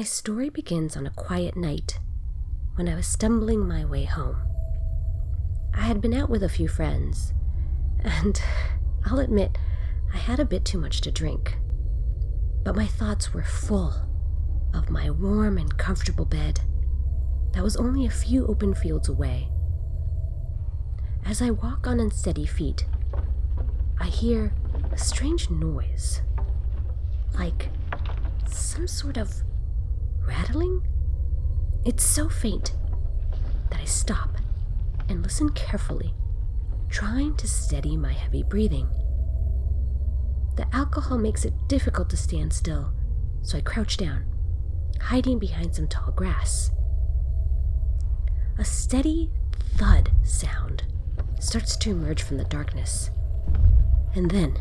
My story begins on a quiet night when I was stumbling my way home. I had been out with a few friends, and I'll admit I had a bit too much to drink. But my thoughts were full of my warm and comfortable bed that was only a few open fields away. As I walk on unsteady feet, I hear a strange noise, like some sort of rattling. It's so faint that I stop and listen carefully, trying to steady my heavy breathing. The alcohol makes it difficult to stand still, so I crouch down, hiding behind some tall grass. A steady thud sound starts to emerge from the darkness. And then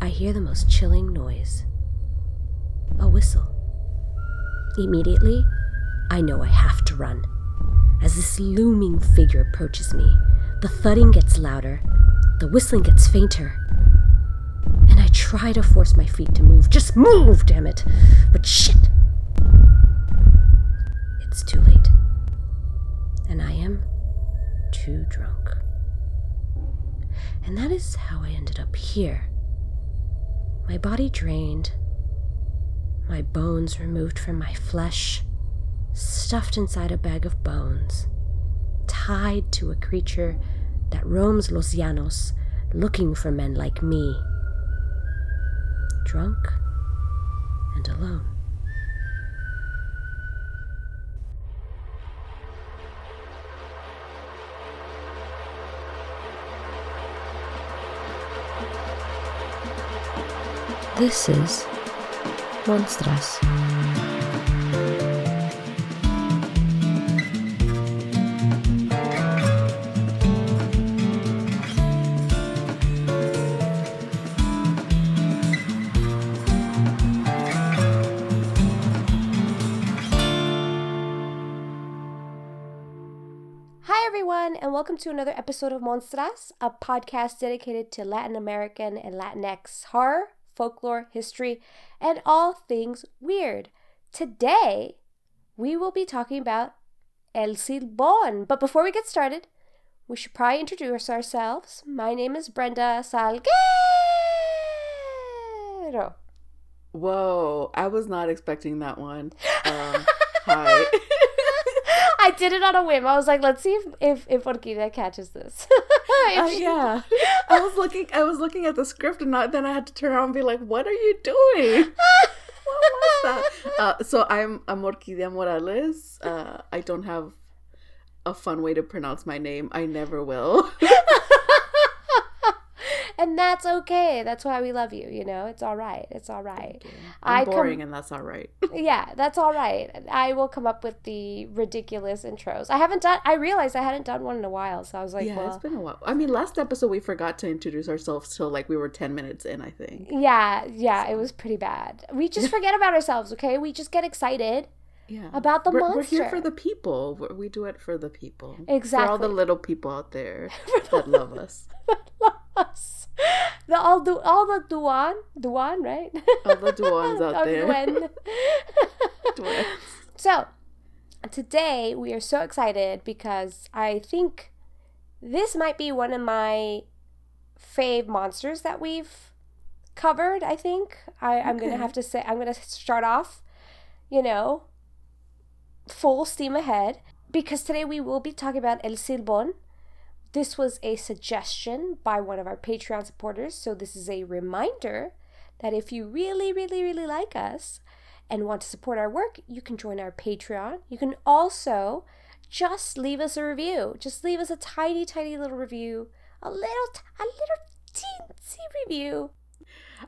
I hear the most chilling noise a whistle. Immediately, I know I have to run. As this looming figure approaches me, the thudding gets louder, the whistling gets fainter, and I try to force my feet to move. Just move, damn it! But shit! It's too late. And I am too drunk. And that is how I ended up here. My body drained, my bones removed from my flesh, stuffed inside a bag of bones, tied to a creature that roams Los Llanos looking for men like me. Drunk and alone. This is Monstras. Hi, everyone, and welcome to another episode of Monstras, a podcast dedicated to Latin American and Latinx horror, folklore, history, and all things weird. Today, we will be talking about El Silbón. But before we get started, we should probably introduce ourselves. My name is Brenda Salguero. Whoa, I was not expecting that one. Um, hi. I did it on a whim. I was like, let's see if if, if Orquídea catches this. Uh, yeah, I was looking. I was looking at the script, and then I had to turn around and be like, "What are you doing? what was that?" Uh, so I'm I'm Orquídea Morales. Uh, I don't have a fun way to pronounce my name. I never will. And that's okay. That's why we love you. You know, it's all right. It's all right. I I'm come- boring, and that's all right. Yeah, that's all right. I will come up with the ridiculous intros. I haven't done. I realized I hadn't done one in a while, so I was like, yeah, well, it's been a while. I mean, last episode we forgot to introduce ourselves till like we were ten minutes in. I think. yeah, yeah, it was pretty bad. We just forget about ourselves. Okay, we just get excited Yeah. about the we're, monster. We're here for the people. We're- We do it for the people. Exactly. For all the little people out there that love us. love us. The all the all the Duan Duan right? All the Duans out there. Duans. So, today we are so excited because I think this might be one of my fave monsters that we've covered. I think I, I'm gonna have to say I'm gonna start off, you know, full steam ahead because today we will be talking about El Silbón. This was a suggestion by one of our Patreon supporters, so this is a reminder that if you really, really, really like us, and want to support our work, you can join our Patreon. You can also just leave us a review. Just leave us a tiny, tiny little review. A little, a little teensy review.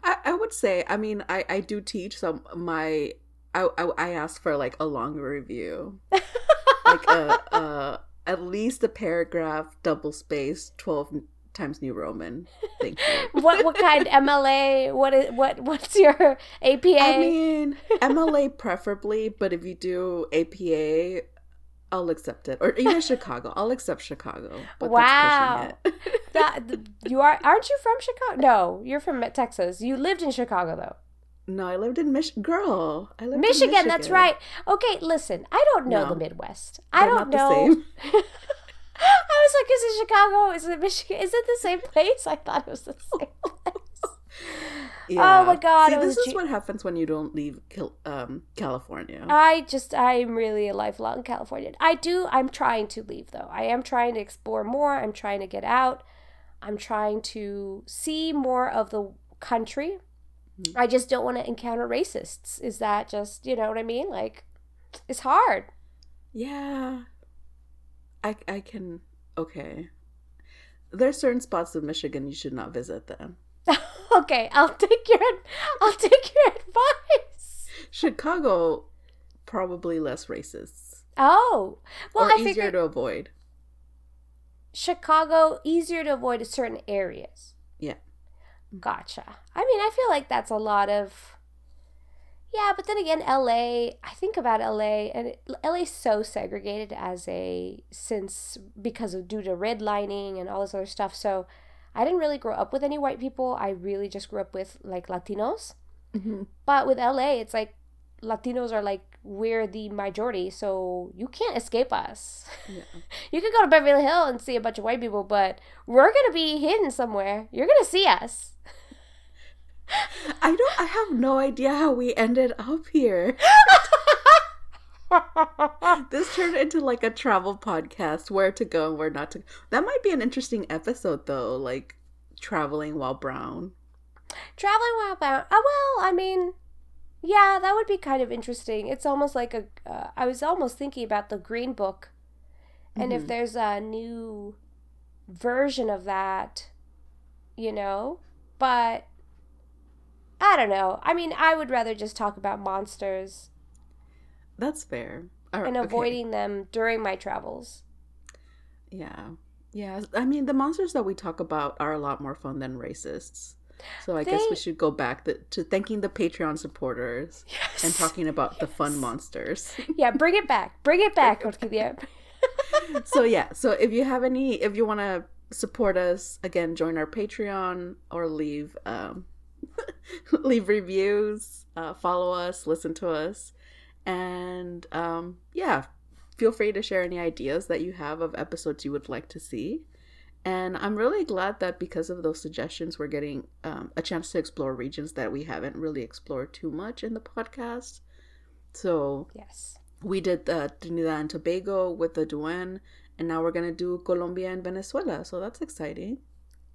I, I would say, I mean, I, I do teach, so my, I, I, I ask for like a longer review. like a, a, at least a paragraph, double space, 12 times New Roman. Thank you. What what kind MLA? What is what what's your APA? I mean, MLA preferably, but if you do APA, I'll accept it. Or even Chicago. I'll accept Chicago. But Wow. That, you are aren't you from Chicago? No, you're from Texas. You lived in Chicago though. No, I lived in Mich. Girl, I lived in Michigan, that's right. Okay, listen, I don't know No. the Midwest. I don't not the know. same. I was like, is it Chicago? Is it Michigan? Is it the same place? I thought it was the same place. Yeah. Oh my God, See, this is G- what happens when you don't leave um, California. I just, I'm really a lifelong Californian. I do, I'm trying to leave though. I am trying to explore more. I'm trying to get out. I'm trying to see more of the country. Mhm. I just don't want to encounter racists. Is that just, you know what I mean? Like, it's hard. yeah. I I can okay. There's certain spots of Michigan you should not visit then. okay, I'll take your, I'll take your advice. Chicago, probably less racist. Oh, well, or I easier figured to avoid. Chicago easier to avoid certain areas. Yeah. Gotcha. I mean, I feel like that's a lot of. Yeah, but then again, LA, I think about LA, and it, LA's so segregated as a. since. because of due to redlining and all this other stuff. So I didn't really grow up with any white people. I really just grew up with like Latinos. Mhm. But with LA, it's like Latinos are like, we're the majority, so you can't escape us. Yeah. You could go to Beverly Hill and see a bunch of white people, but we're gonna be hidden somewhere. You're gonna see us. I don't. I have no idea how we ended up here. This turned into like a travel podcast, where to go and where not to. That might be an interesting episode, though. Like traveling while brown. Traveling while bound. Oh well, I mean, yeah, that would be kind of interesting. It's almost like a. Uh, I was almost thinking about the Green Book, and if Mhm. there's a new version of that, you know, but I don't know. I mean, I would rather just talk about monsters That's fair. And right, okay. avoiding them during my travels. Yeah. Yeah. I mean, the monsters that we talk about are a lot more fun than racists. So I guess we should go back the, to thanking the Patreon supporters Yes. and talking about the fun monsters. yeah, bring it back. Bring it back, Orquídea. so yeah, so if you have any if you want to support us, again, join our Patreon or leave um leave reviews, uh follow us, listen to us. And um yeah, feel free to share any ideas that you have of episodes you would like to see. And I'm really glad that because of those suggestions, we're getting um, a chance to explore regions that we haven't really explored too much in the podcast. So Yes. we did the Trinidad and Tobago with the Duen, and now we're gonna do Colombia and Venezuela. So that's exciting.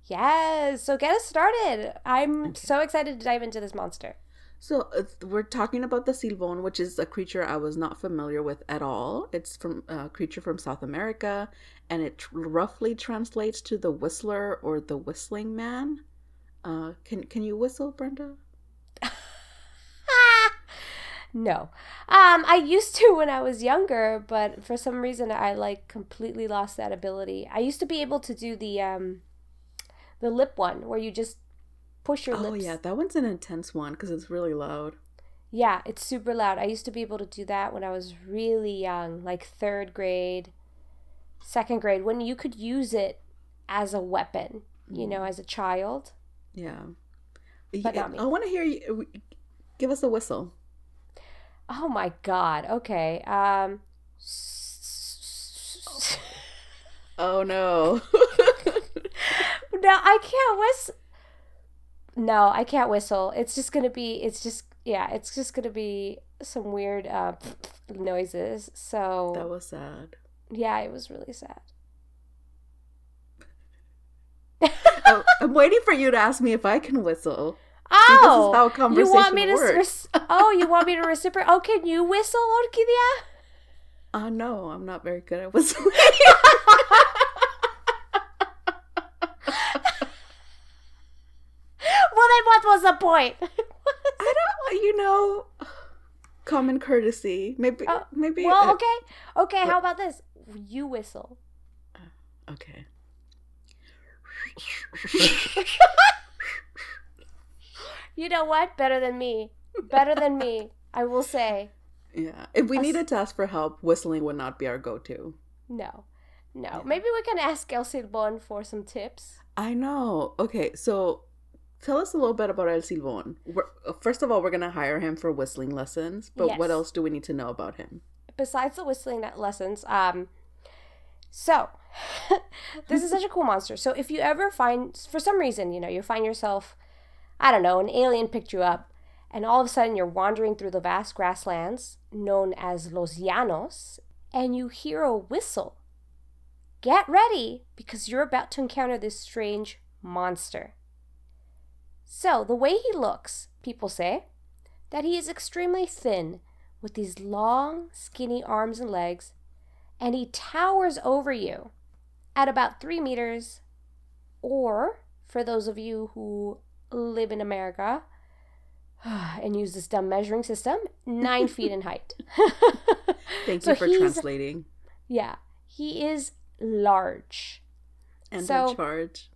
Yes. So get us started. I'm Okay. so excited to dive into this monster. So uh, we're talking about the silbón, which is a creature I was not familiar with at all. It's from a creature from South America, and it tr- roughly translates to the whistler or the whistling man. Uh, can can you whistle, Brenda? no. Um, I used to when I was younger, but for some reason I like completely lost that ability. I used to be able to do the um the lip one where you just push your Oh lips. Oh yeah, that one's an intense one because it's really loud. Yeah, it's super loud. I used to be able to do that when I was really young, like third grade, second grade, when you could use it as a weapon, you know, as a child. Yeah. But Yeah, not me. I want to hear you. Give us a whistle. Oh my god. Okay. Um Oh no. No, I can't whistle. No, I can't whistle. It's just gonna be. It's just yeah. It's just gonna be some weird uh, noises. So that was sad. yeah, it was really sad. oh, I'm waiting for you to ask me if I can whistle. Oh, how you conversation want me to? works. Res- oh, you want me to reciprocate? Oh, can you whistle, Orquídea? Uh, no, I'm not very good at whistling. Well, then what was the point? I don't, you know, common courtesy. Maybe, Oh, maybe. well, uh, okay, okay. How about this? You whistle. okay. You know what? Better than me. Better than me. I will say. Yeah. If we needed to ask for help, whistling would not be our go-to. No, no. Yeah. Maybe we can ask El Silbon for some tips. I know. Okay, so tell us a little bit about El Silbón. We're, first of all, we're gonna hire him for whistling lessons, but Yes. what else do we need to know about him? besides the whistling lessons um so this is such a cool monster so if you ever find for some reason you know you find yourself i don't know an alien picked you up and all of a sudden you're wandering through the vast grasslands known as los llanos and you hear a whistle get ready because you're about to encounter this strange monster so the way he looks people say that he is extremely thin with these long, skinny arms and legs, and he towers over you at about three meters, or for those of you who live in America and use this dumb measuring system, nine feet in height. Thank So you for translating yeah, he is large. and So- in charge.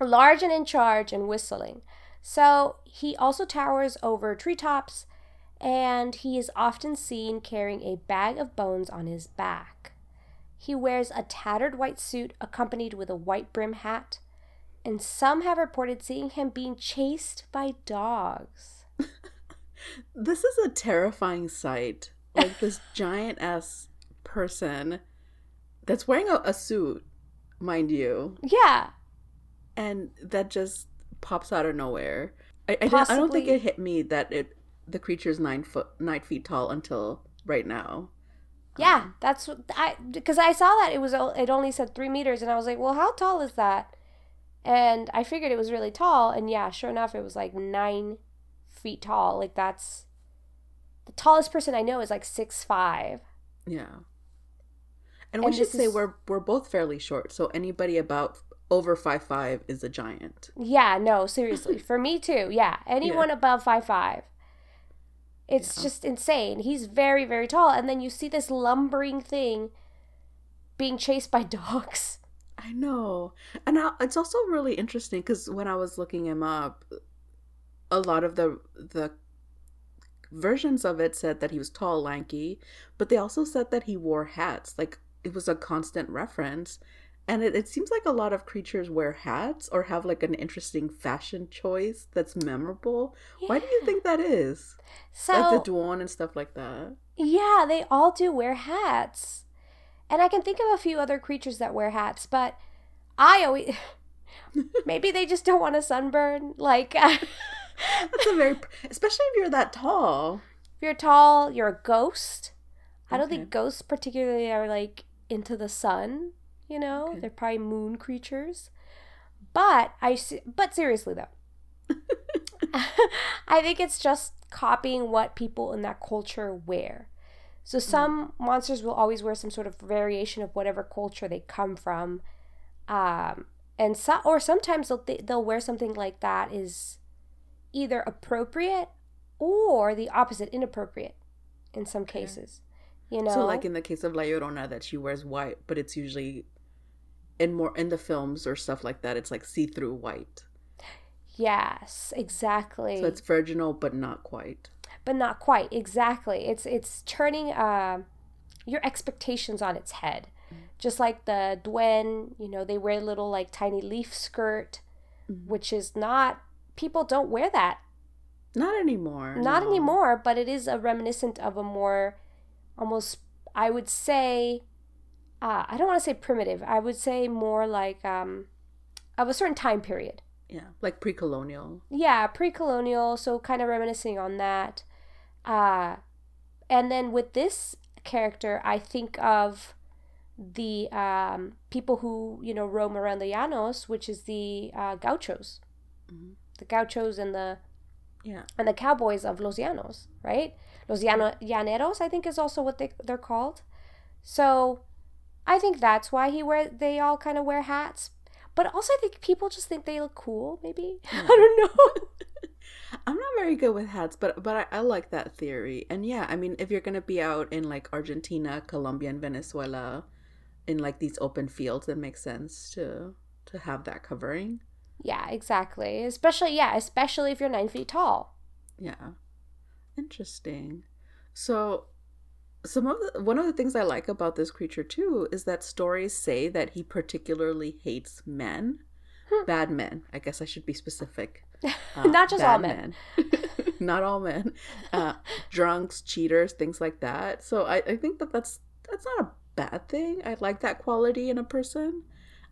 large and in charge and whistling. So he also towers over treetops, and he is often seen carrying a bag of bones on his back. He wears a tattered white suit accompanied with a white brim hat, and some have reported seeing him being chased by dogs. This is a terrifying sight. Like this giant ass person that's wearing a, a suit, mind you, Yeah, and that just pops out of nowhere. I, I, I don't think it hit me that it the creature's nine foot nine feet tall until right now. yeah, that's what I because I saw that it was it only said three meters, and I was like, well, how tall is that? And I figured it was really tall, and yeah, sure enough, it was like nine feet tall. Like that's the tallest person I know is like six five. Yeah. And we should say is- we're we're both fairly short, so anybody about over five five is a giant. Yeah, no, seriously, for me too. Yeah, anyone above five five. It's Yeah. just insane. He's very very tall, and then you see this lumbering thing being chased by dogs. I know, and I, it's also really interesting because when I was looking him up, a lot of the the versions of it said that he was tall, lanky, but they also said that he wore hats. Like it was a constant reference, and it, it seems like a lot of creatures wear hats or have like an interesting fashion choice that's memorable. Why do you think that is? So like the Duan and stuff like that. Yeah, they all do wear hats. And I can think of a few other creatures that wear hats, but I always maybe they just don't want a sunburn. Like That's a very, especially if you're that tall. If you're tall, you're a ghost. I don't Okay. think ghosts particularly are like into the sun, you know? Okay. They're probably moon creatures. But I but seriously though. I think it's just copying what people in that culture wear. So some monsters will always wear some sort of variation of whatever culture they come from, um, and so or sometimes they'll they'll wear something like that is either appropriate or the opposite, inappropriate, in some cases. You know, So, like in the case of La Llorona, that she wears white, but it's usually in more in the films or stuff like that. It's like see through white, yes, exactly. so it's virginal but not quite. but not quite exactly it's it's turning uh, your expectations on its head just like the duen you know they wear a little like tiny leaf skirt Mhm. which is not people don't wear that Not anymore. not no. anymore but it is a reminiscent of a more almost i would say uh, i don't want to say primitive i would say more like um, of a certain time period. Yeah, like pre-colonial. yeah pre-colonial so kind of reminiscing on that. Uh and then with this character i think of the um people who you know roam around the llanos which is the uh gauchos. Mhm. the gauchos and the Yeah, and the cowboys of los llanos right? Los llano llaneros i think is also what they, they're called. So i think that's why he wear they all kind of wear hats but also i think people just think they look cool maybe i don't know I'm not very good with hats, but but I, I like that theory. And yeah, I mean, if you're gonna be out in like Argentina, Colombia, and Venezuela, in like these open fields, it makes sense to to have that covering. Yeah, exactly. Especially, yeah, especially if you're nine feet tall. Yeah. Interesting. So some of the one of the things I like about this creature too is that stories say that he particularly hates men. Hmm. Bad men. I guess I should be specific. uh, Not just all bad men. not all men, uh, drunks, cheaters, things like that. So I, I think that that's that's not a bad thing. I like that quality in a person.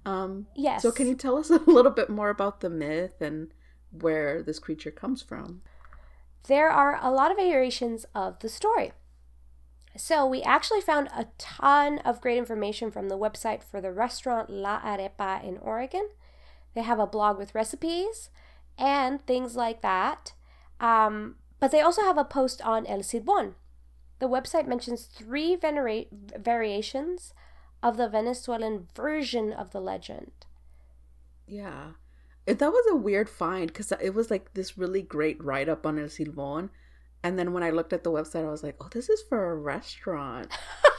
Um, Yes. So can you tell us a little bit more about the myth and where this creature comes from? there are a lot of variations of the story. So, we actually found a ton of great information from the website for the restaurant La Arepa in Oregon. They have a blog with recipes and things like that. Um, but they also have a post on El Silbon. The website mentions three venera- variations of the Venezuelan version of the legend. Yeah. That was a weird find because it was like this really great write up on El Silbon. And then when I looked at the website, I was like, oh, this is for a restaurant.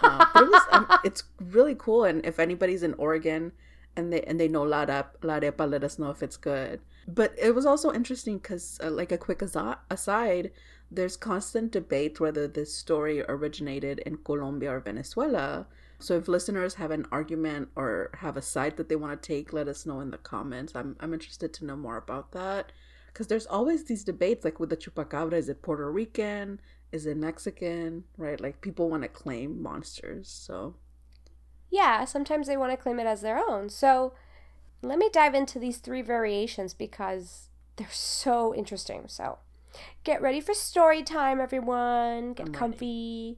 uh, but it was, um, it's really cool. And if anybody's in Oregon and they and they know La, Rep, La Arepa, let us know if it's good. But it was also interesting because, uh, like a quick asi- aside, there's constant debate whether this story originated in Colombia or Venezuela. So if listeners have an argument or have a side that they want to take, let us know in the comments. I'm I'm interested to know more about that because there's always these debates like with the chupacabra is it Puerto Rican, is it Mexican, right? Like people want to claim monsters. So Yeah, sometimes they want to claim it as their own. So let me dive into these three variations because they're so interesting. So get ready for story time, everyone. Get I'm ready. comfy.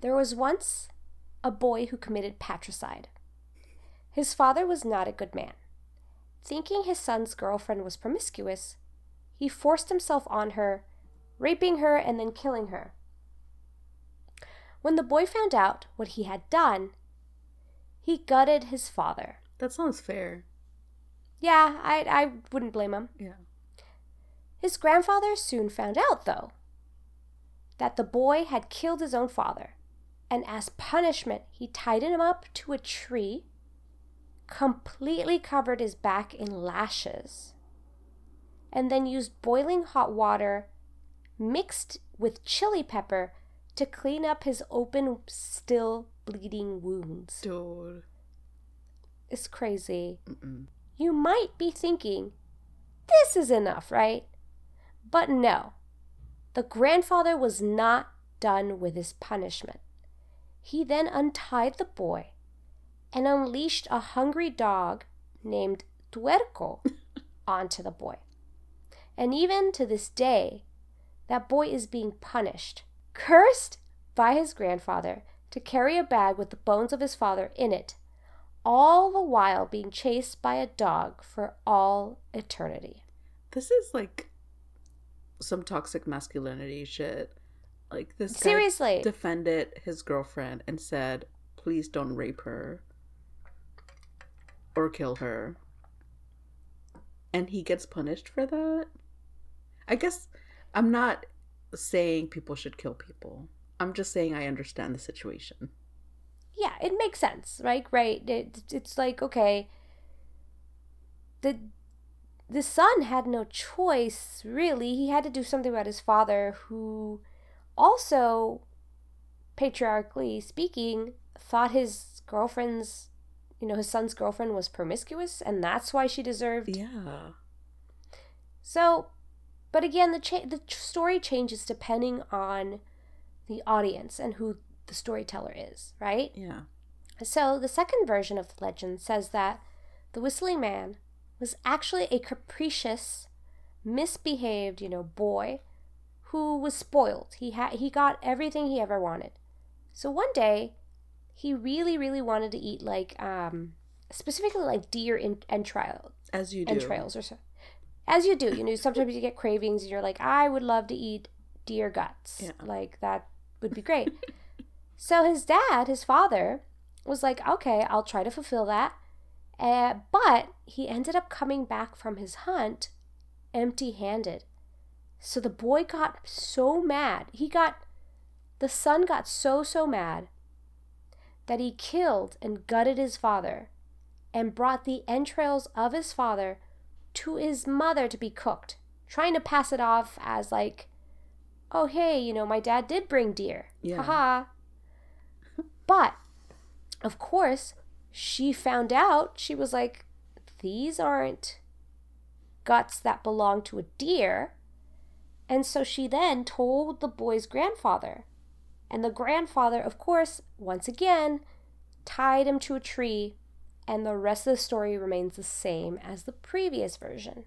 There was once a boy who committed patricide. His father was not a good man. Thinking his son's girlfriend was promiscuous, he forced himself on her, raping her and then killing her. When the boy found out what he had done, he gutted his father. that sounds fair. Yeah, I, I wouldn't blame him. Yeah. His grandfather soon found out, though, that the boy had killed his own father, and as punishment, he tied him up to a tree, completely covered his back in lashes, and then used boiling hot water mixed with chili pepper to clean up his open, still bleeding wounds. Dude. It's crazy. Mm-mm. You might be thinking, this is enough, right? But no, the grandfather was not done with his punishment. He then untied the boy and unleashed a hungry dog named Tuerco onto the boy. And even to this day, that boy is being punished, cursed by his grandfather to carry a bag with the bones of his father in it all the while being chased by a dog for all eternity. This is like some toxic masculinity shit. Like this guy Seriously. defended his girlfriend and said, "Please don't rape her or kill her." And he gets punished for that? I guess I'm not saying people should kill people. I'm just saying I understand the situation. yeah, it makes sense, right? Right. It, it's like okay, the the son had no choice really. He had to do something about his father, who also, patriarchally speaking, thought his girlfriend's, you know, his son's girlfriend was promiscuous, and that's why she deserved Yeah. So, but again, the cha- the story changes depending on the audience and who the storyteller is, right? Yeah. So, the second version of the legend says that the whistling man was actually a capricious, misbehaved, you know, boy who was spoiled. He had he got everything he ever wanted. So one day, he really really wanted to eat like um specifically like deer in- entrail As you do. entrails or so. As you do, you know, sometimes you get cravings and you're like, I would love to eat deer guts. Yeah. Like that would be great. so his dad, his father, was like, okay, I'll try to fulfill that. Uh, but he ended up coming back from his hunt empty handed. So the boy got so mad. He got, the son got so, so mad that he killed and gutted his father and brought the entrails of his father to his mother to be cooked, trying to pass it off as like, oh hey, you know, my dad did bring deer. Yeah. Haha. but of course, she found out, she was like, these aren't guts that belong to a deer. And so she then told the boy's grandfather. And the grandfather, of course, once again, tied him to a tree. And the rest of the story remains the same as the previous version.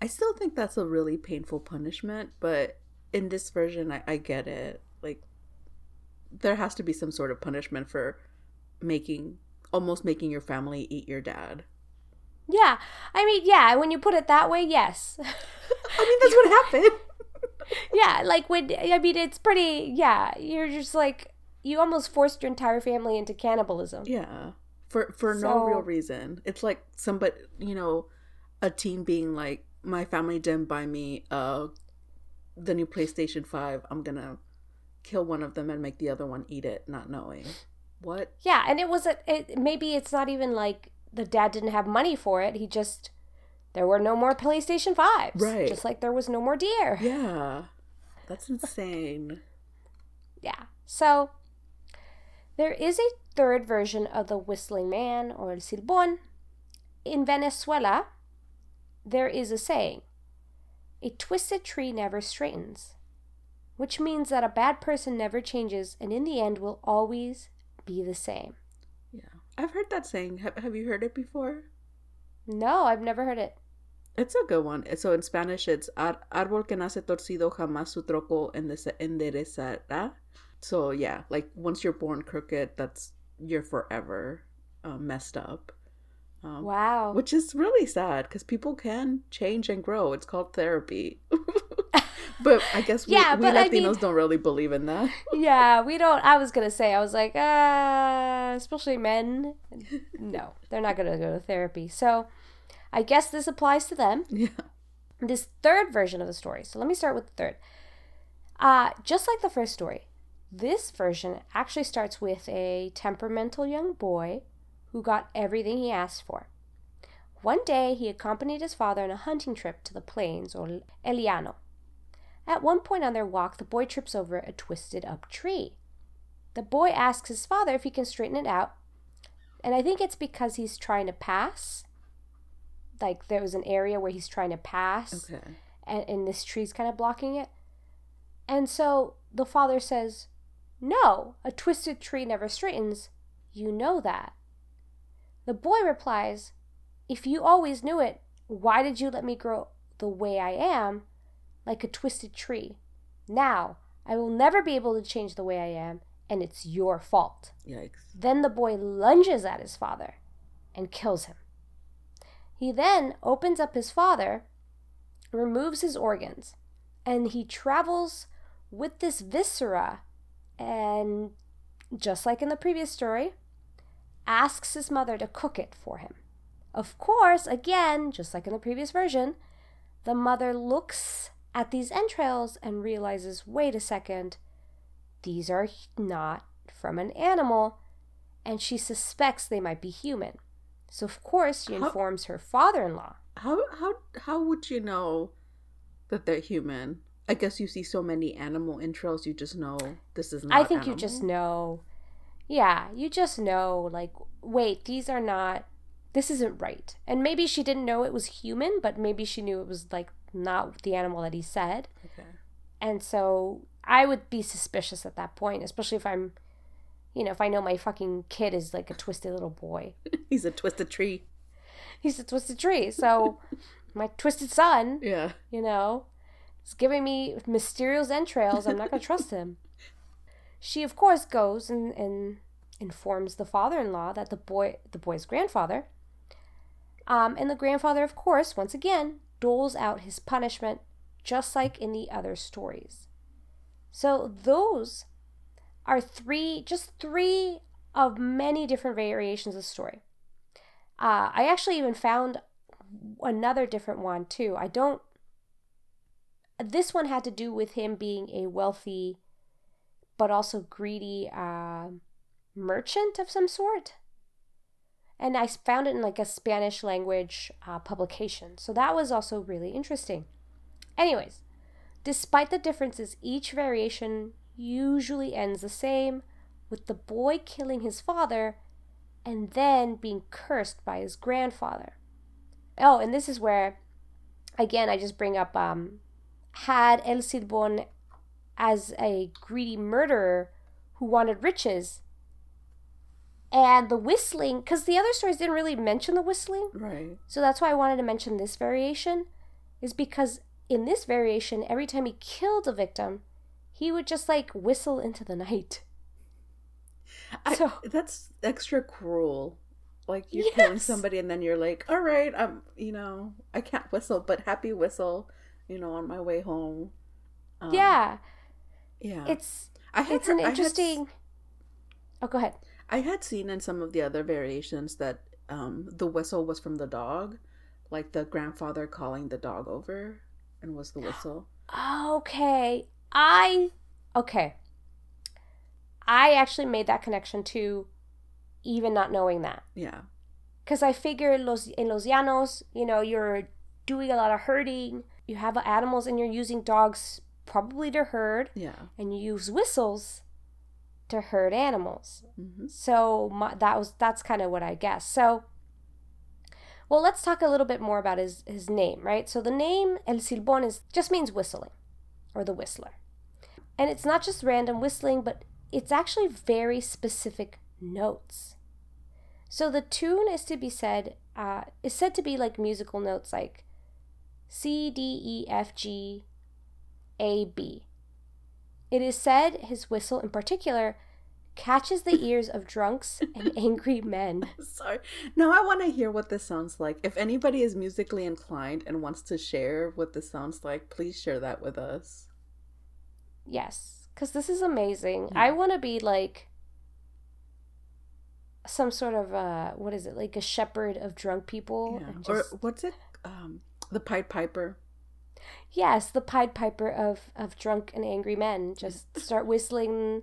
I still think that's a really painful punishment, but in this version, I, I get it. Like, there has to be some sort of punishment for making, almost making your family eat your dad. Yeah. I mean, yeah, when you put it that way, yes. I mean, that's what happened. yeah, like when, I mean, it's pretty, yeah, you're just like, you almost forced your entire family into cannibalism. Yeah. For, for so, no real reason. It's like somebody, you know, a teen being like, my family didn't buy me uh the new PlayStation 5. I'm going to kill one of them and make the other one eat it, not knowing. What? Yeah, and it was a it, maybe it's not even like the dad didn't have money for it. He just there were no more PlayStation 5s. Right. Just like there was no more deer. Yeah. That's insane. yeah. So there is a third version of the whistling man or el silbón. In Venezuela, there is a saying a twisted tree never straightens, which means that a bad person never changes and in the end will always be the same. Yeah. I've heard that saying. Have, have you heard it before? No, I've never heard it. It's a good one. So in Spanish, it's árbol que nace torcido jamás su tronco enderezará. So yeah, like once you're born crooked, that's you're forever uh, messed up. Um, wow. Which is really sad because people can change and grow. It's called therapy. but I guess we, yeah, we Latinos I mean, don't really believe in that. yeah, we don't. I was going to say, I was like, uh, especially men. No, they're not going to go to therapy. So I guess this applies to them. Yeah. This third version of the story. So let me start with the third. Uh, just like the first story, this version actually starts with a temperamental young boy who got everything he asked for. One day he accompanied his father on a hunting trip to the plains or el llano. At one point on their walk, the boy trips over a twisted up tree. The boy asks his father if he can straighten it out, and I think it's because he's trying to pass. Like there was an area where he's trying to pass, okay. and, and this tree's kind of blocking it. And so the father says, No, a twisted tree never straightens. You know that. The boy replies, If you always knew it, why did you let me grow the way I am, like a twisted tree? Now, I will never be able to change the way I am, and it's your fault. Yikes. Then the boy lunges at his father and kills him. He then opens up his father, removes his organs, and he travels with this viscera. And just like in the previous story, asks his mother to cook it for him. Of course, again, just like in the previous version, the mother looks at these entrails and realizes wait a second, these are not from an animal, and she suspects they might be human. So, of course, she informs how, her father in law. How, how, how would you know that they're human? I guess you see so many animal entrails, you just know this is not. I think animal. you just know yeah, you just know, like, wait, these are not, this isn't right. And maybe she didn't know it was human, but maybe she knew it was, like, not the animal that he said. Okay. And so I would be suspicious at that point, especially if I'm, you know, if I know my fucking kid is like a twisted little boy. He's a twisted tree. He's a twisted tree. So my twisted son, yeah, you know, is giving me mysterious entrails. I'm not going to trust him. She, of course, goes and, and informs the father-in-law that the boy, the boy's grandfather, um, and the grandfather, of course, once again, doles out his punishment, just like in the other stories. So those are three, just three of many different variations of the story. Uh, I actually even found another different one too. I don't. This one had to do with him being a wealthy but also greedy uh, merchant of some sort. And I found it in like a Spanish language uh, publication. So that was also really interesting. Anyways, despite the differences, each variation usually ends the same with the boy killing his father and then being cursed by his grandfather. Oh, and this is where, again, I just bring up um, had El Silbon as a greedy murderer who wanted riches. And the whistling, because the other stories didn't really mention the whistling. Right. So that's why I wanted to mention this variation, is because in this variation, every time he killed a victim, he would just like whistle into the night. I, So- that's extra cruel. Like you're killing somebody and then you're like, all right, I'm, you know, I can't whistle, but happy whistle, you know, on my way home. Um, yeah, yeah. it's I had it's an heard- I had interesting. Oh, go ahead. I had seen in some of the other variations that um, the whistle was from the dog, like the grandfather calling the dog over, and was the whistle. Okay, I okay. I actually made that connection too, even not knowing that. Yeah, Because I figure los, in Los Llanos, you know, you're doing a lot of herding. You have animals and you're using dogs probably to herd, yeah. and you use whistles to herd animals. hmm So my, that was that's kind of what I guess. So, well, let's talk a little bit more about his his name, right? So the name El Silbón is just means whistling, or the whistler, and it's not just random whistling, but it's actually very specific notes. So the tune is to be said uh, is said to be like musical notes like C D E F G A B. It is said his whistle in particular catches the ears of drunks and angry men. Sorry. Now I want to hear what this sounds like. If anybody is musically inclined and wants to share what this sounds like, please share that with us. Yes, because this is amazing. Yeah. I want to be like some sort of uh, what is it? Like a shepherd of drunk people. Yeah. and Or just- what's it? Um, the Pied Piper. yes, the Pied Piper of of drunk and angry men. Just start whistling,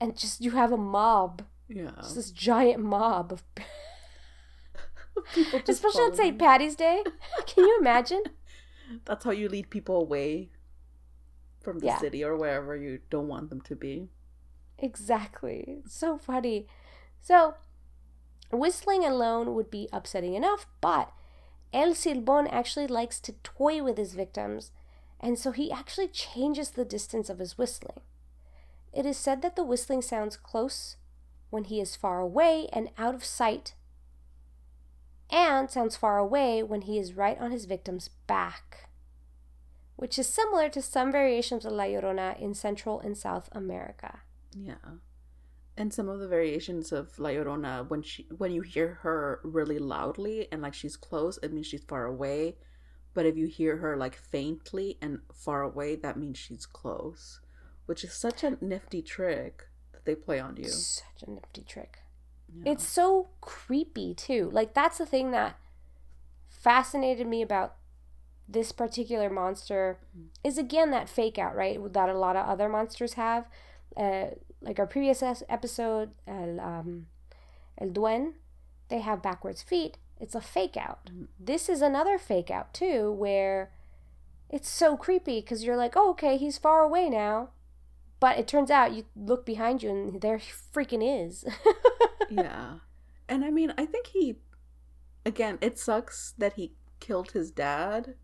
and just you have a mob. Yeah. Just this giant mob of. People just Especially on. St. Patty's Day. Can you imagine? That's how you lead people away from the Yeah. city or wherever you don't want them to be. Exactly. It's so funny. So, whistling alone would be upsetting enough, but El Silbón actually likes to toy with his victims, and so he actually changes the distance of his whistling. It is said that the whistling sounds close when he is far away and out of sight, and sounds far away when he is right on his victim's back, which is similar to some variations of La Llorona in Central and South America. Yeah. And some of the variations of La Llorona, when she when you hear her really loudly and like she's close, it means she's far away. But if you hear her like faintly and far away, that means she's close. Which is such a nifty trick that they play on you. Such a nifty trick. Yeah. It's so creepy too. Like that's the thing that fascinated me about this particular monster is again that fake out, right? That a lot of other monsters have. Uh, like our previous episode, El, um, El Duen, they have backwards feet. It's a fake out. This is another fake out too, where it's so creepy because you're like, oh, okay, he's far away now. But it turns out you look behind you and there he freaking is. yeah. And I mean, I think he again, it sucks that he killed his dad.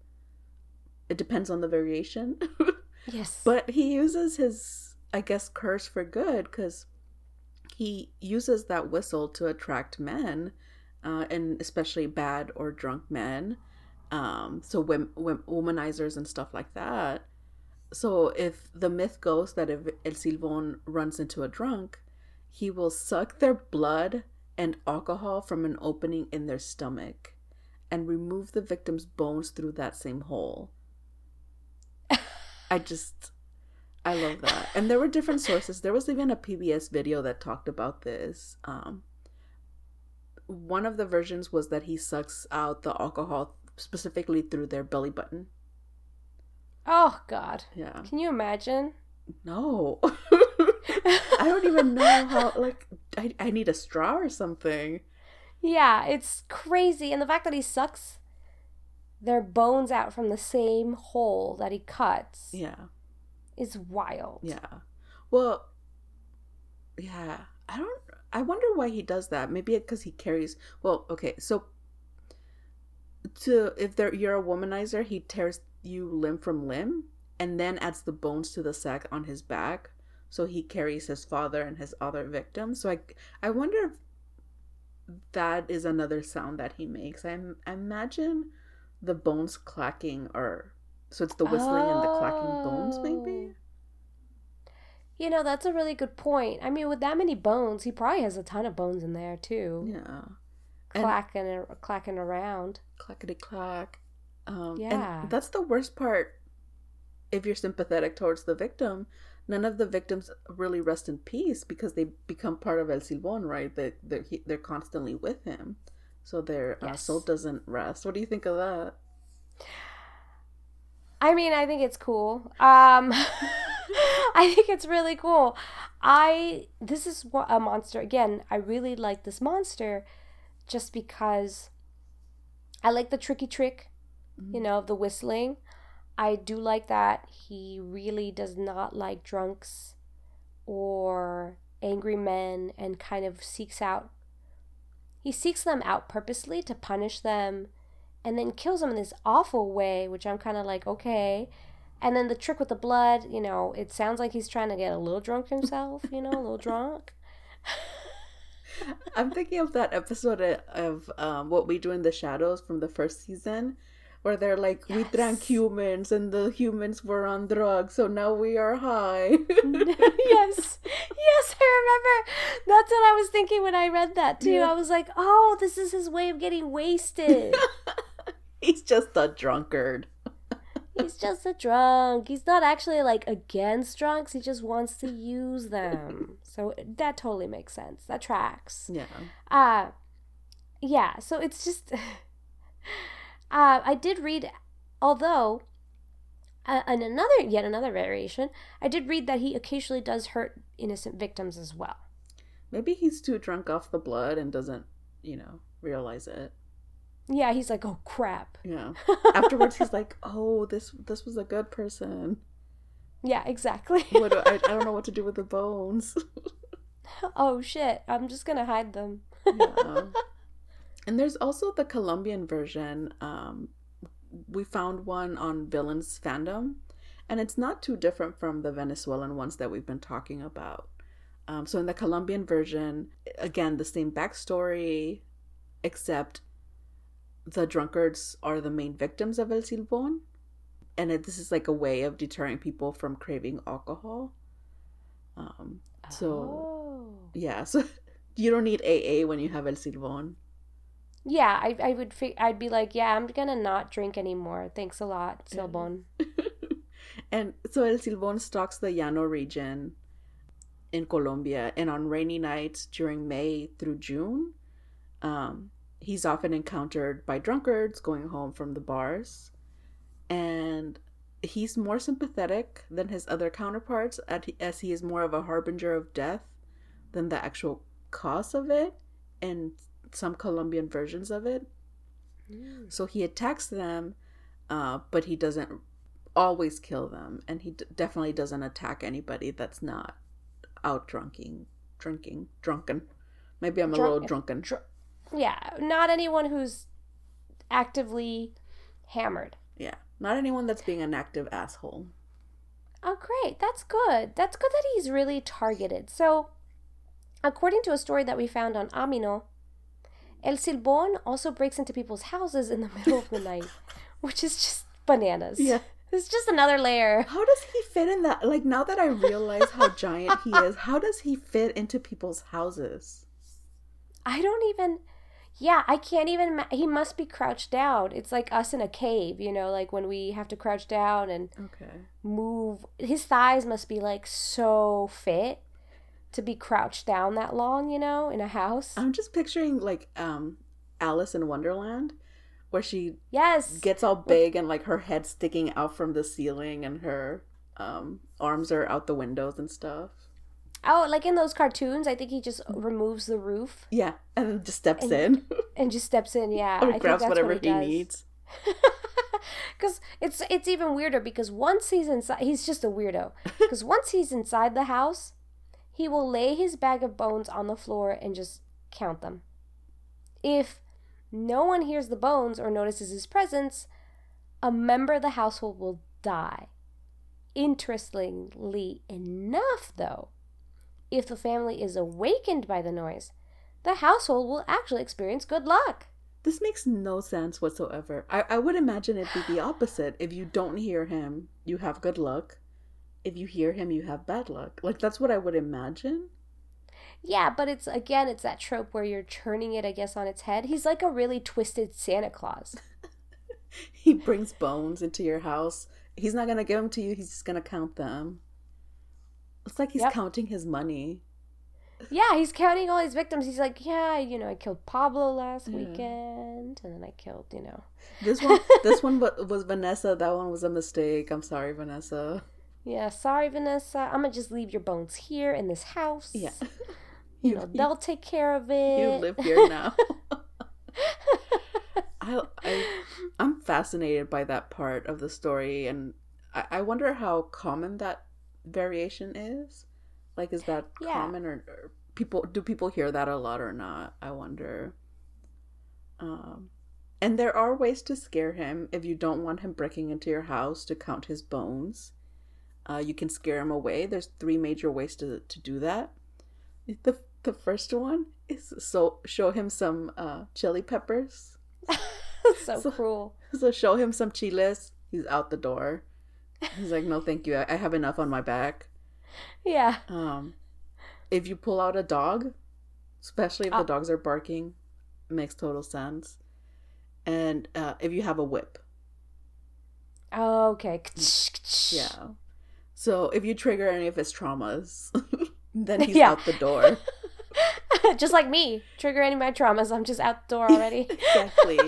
It depends on the variation. yes. But he uses his, I guess, curse for good because he uses that whistle to attract men, uh, and especially bad or drunk men. Um, so wom- wom- womanizers and stuff like that. So if the myth goes that if El Silbón runs into a drunk, he will suck their blood and alcohol from an opening in their stomach and remove the victim's bones through that same hole. I just I love that. And there were different sources. There was even a PBS video that talked about this. Um one of the versions was that he sucks out the alcohol specifically through their belly button. oh God. Yeah. Can you imagine? No. I don't even know how like I, I need a straw or something. Yeah, it's crazy. And the fact that he sucks their bones out from the same hole that he cuts Yeah. Is wild. Yeah. Well, yeah. I don't. I wonder why he does that. Maybe because he carries. Well, okay. So to if they're you're a womanizer, he tears you limb from limb and then adds the bones to the sack on his back. So he carries his father and his other victims. So I I wonder if that is another sound that he makes. I, I imagine the bones clacking or so it's the whistling oh. and the clacking bones maybe. Oh. You know, that's a really good point. I mean, with that many bones, he probably has a ton of bones in there too. Yeah. Clacking and, clacking around. Clackety clack. Um, yeah. And that's the worst part if you're sympathetic towards the victim. None of the victims really rest in peace because they become part of El Silbón, right? They, they're, they're constantly with him. So their yes. uh, soul doesn't rest. What do you think of that? I mean, I think it's cool. Um, I think it's really cool. I this is a monster again. I really like this monster, just because I like the tricky trick, mm-hmm. you know, of the whistling. I do like that he really does not like drunks or angry men and kind of seeks out he seeks them out purposely to punish them and then kills him in this awful way, which I'm kind of like, okay. And then the trick with the blood, you know, it sounds like he's trying to get a little drunk himself, you know, a little drunk. I'm thinking of that episode of um, What We Do in the Shadows from the first season, where they're like, yes. we drank humans and the humans were on drugs, so now we are high. yes, yes, I remember. That's what I was thinking when I read that too. Yeah. I was like, oh, this is his way of getting wasted. He's just a drunkard. He's just a drunk. He's not actually like against drunks. He just wants to use them. So that totally makes sense. That tracks. Yeah. Uh yeah, so it's just uh I did read although uh, and another yet another variation, I did read that he occasionally does hurt innocent victims as well. Maybe he's too drunk off the blood and doesn't, you know, realize it. Yeah, he's like, "Oh crap." Yeah. Afterwards, he's like, "Oh, this this was a good person." Yeah, exactly. what I, I don't know what to do with the bones. oh shit! I'm just gonna hide them. yeah. And there's also the Colombian version. Um, we found one on Villains fandom, and it's not too different from the Venezuelan ones that we've been talking about. Um, so in the Colombian version, again, the same backstory, except the drunkards are the main victims of El Silbón. And it, this is like a way of deterring people from craving alcohol. Um, so, oh. yeah, so you don't need AA when you have El Silbón. Yeah, I, I would I'd be like, yeah, I'm gonna not drink anymore. Thanks a lot, Silbón. and so El Silbón stalks the Llano region in Colombia, and on rainy nights during May through June, um, he's often encountered by drunkards going home from the bars. And he's more sympathetic than his other counterparts, as he is more of a harbinger of death than the actual cause of it, and some Colombian versions of it. Mm. So he attacks them, uh, but he doesn't always kill them, and he d- definitely doesn't attack anybody that's not out drinking, drinking, drunken. Maybe I'm a Drunk- little drunken. Dr- yeah, not anyone who's actively hammered. Yeah, not anyone that's being an active asshole. Oh, great. That's good. That's good that he's really targeted. So, according to a story that we found on Amino, El Silbón also breaks into people's houses in the middle of the night, which is just bananas. Yeah. It's just another layer. How does he fit in that? Like, now that I realize how giant he is, how does he fit into people's houses? I don't even yeah, I can't even. He must be crouched down. It's like us in a cave, you know, like when we have to crouch down and okay. move. His thighs must be like so fit to be crouched down that long, you know, in a house. I'm just picturing like um Alice in Wonderland where she yes gets all big and like her head sticking out from the ceiling and her um arms are out the windows and stuff. Oh, like in those cartoons, I think he just removes the roof. Yeah, and just steps and, in. and just steps in, yeah. or grabs whatever what he, he needs. Because it's it's even weirder because once he's inside, he's just a weirdo. Because once he's inside the house, he will lay his bag of bones on the floor and just count them. If no one hears the bones or notices his presence, a member of the household will die. Interestingly enough, though, if the family is awakened by the noise, the household will actually experience good luck. This makes no sense whatsoever. I, I would imagine it'd be the opposite. If you don't hear him, you have good luck. If you hear him, you have bad luck. Like, that's what I would imagine. Yeah, but it's again, it's that trope where you're turning it, I guess, on its head. He's like a really twisted Santa Claus. he brings bones into your house. He's not gonna give them to you. He's just gonna count them. It's like he's Yep. counting his money. Yeah, he's counting all his victims. He's like, yeah, you know, I killed Pablo last Yeah. weekend, and then I killed, you know, This one, this one wa- was Vanessa. That one was a mistake. I'm sorry, Vanessa. yeah, sorry, Vanessa, I'm gonna just leave your bones here in this house. Yeah, you know, they'll take care of it. you live here now. I, I, I'm fascinated by that part of the story, and I, I wonder how common that variation is. Like, is that Yeah. common, or, or people do people hear that a lot or not? I wonder. Um, and there are ways to scare him if you don't want him breaking into your house to count his bones. Uh, you can scare him away. There's three major ways to to do that. The the first one is so show him some uh, chili peppers. so So- cruel. So show him some chiles. He's out the door. He's like, no, thank you. I, have enough on my back. Yeah. Um, if you pull out a dog, especially if the dogs are barking, makes total sense. And uh, if you have a whip, Oh, okay. yeah. So if you trigger any of his traumas, then he's Yeah. out the door. just like me, trigger any of my traumas. I'm just out the door already. exactly.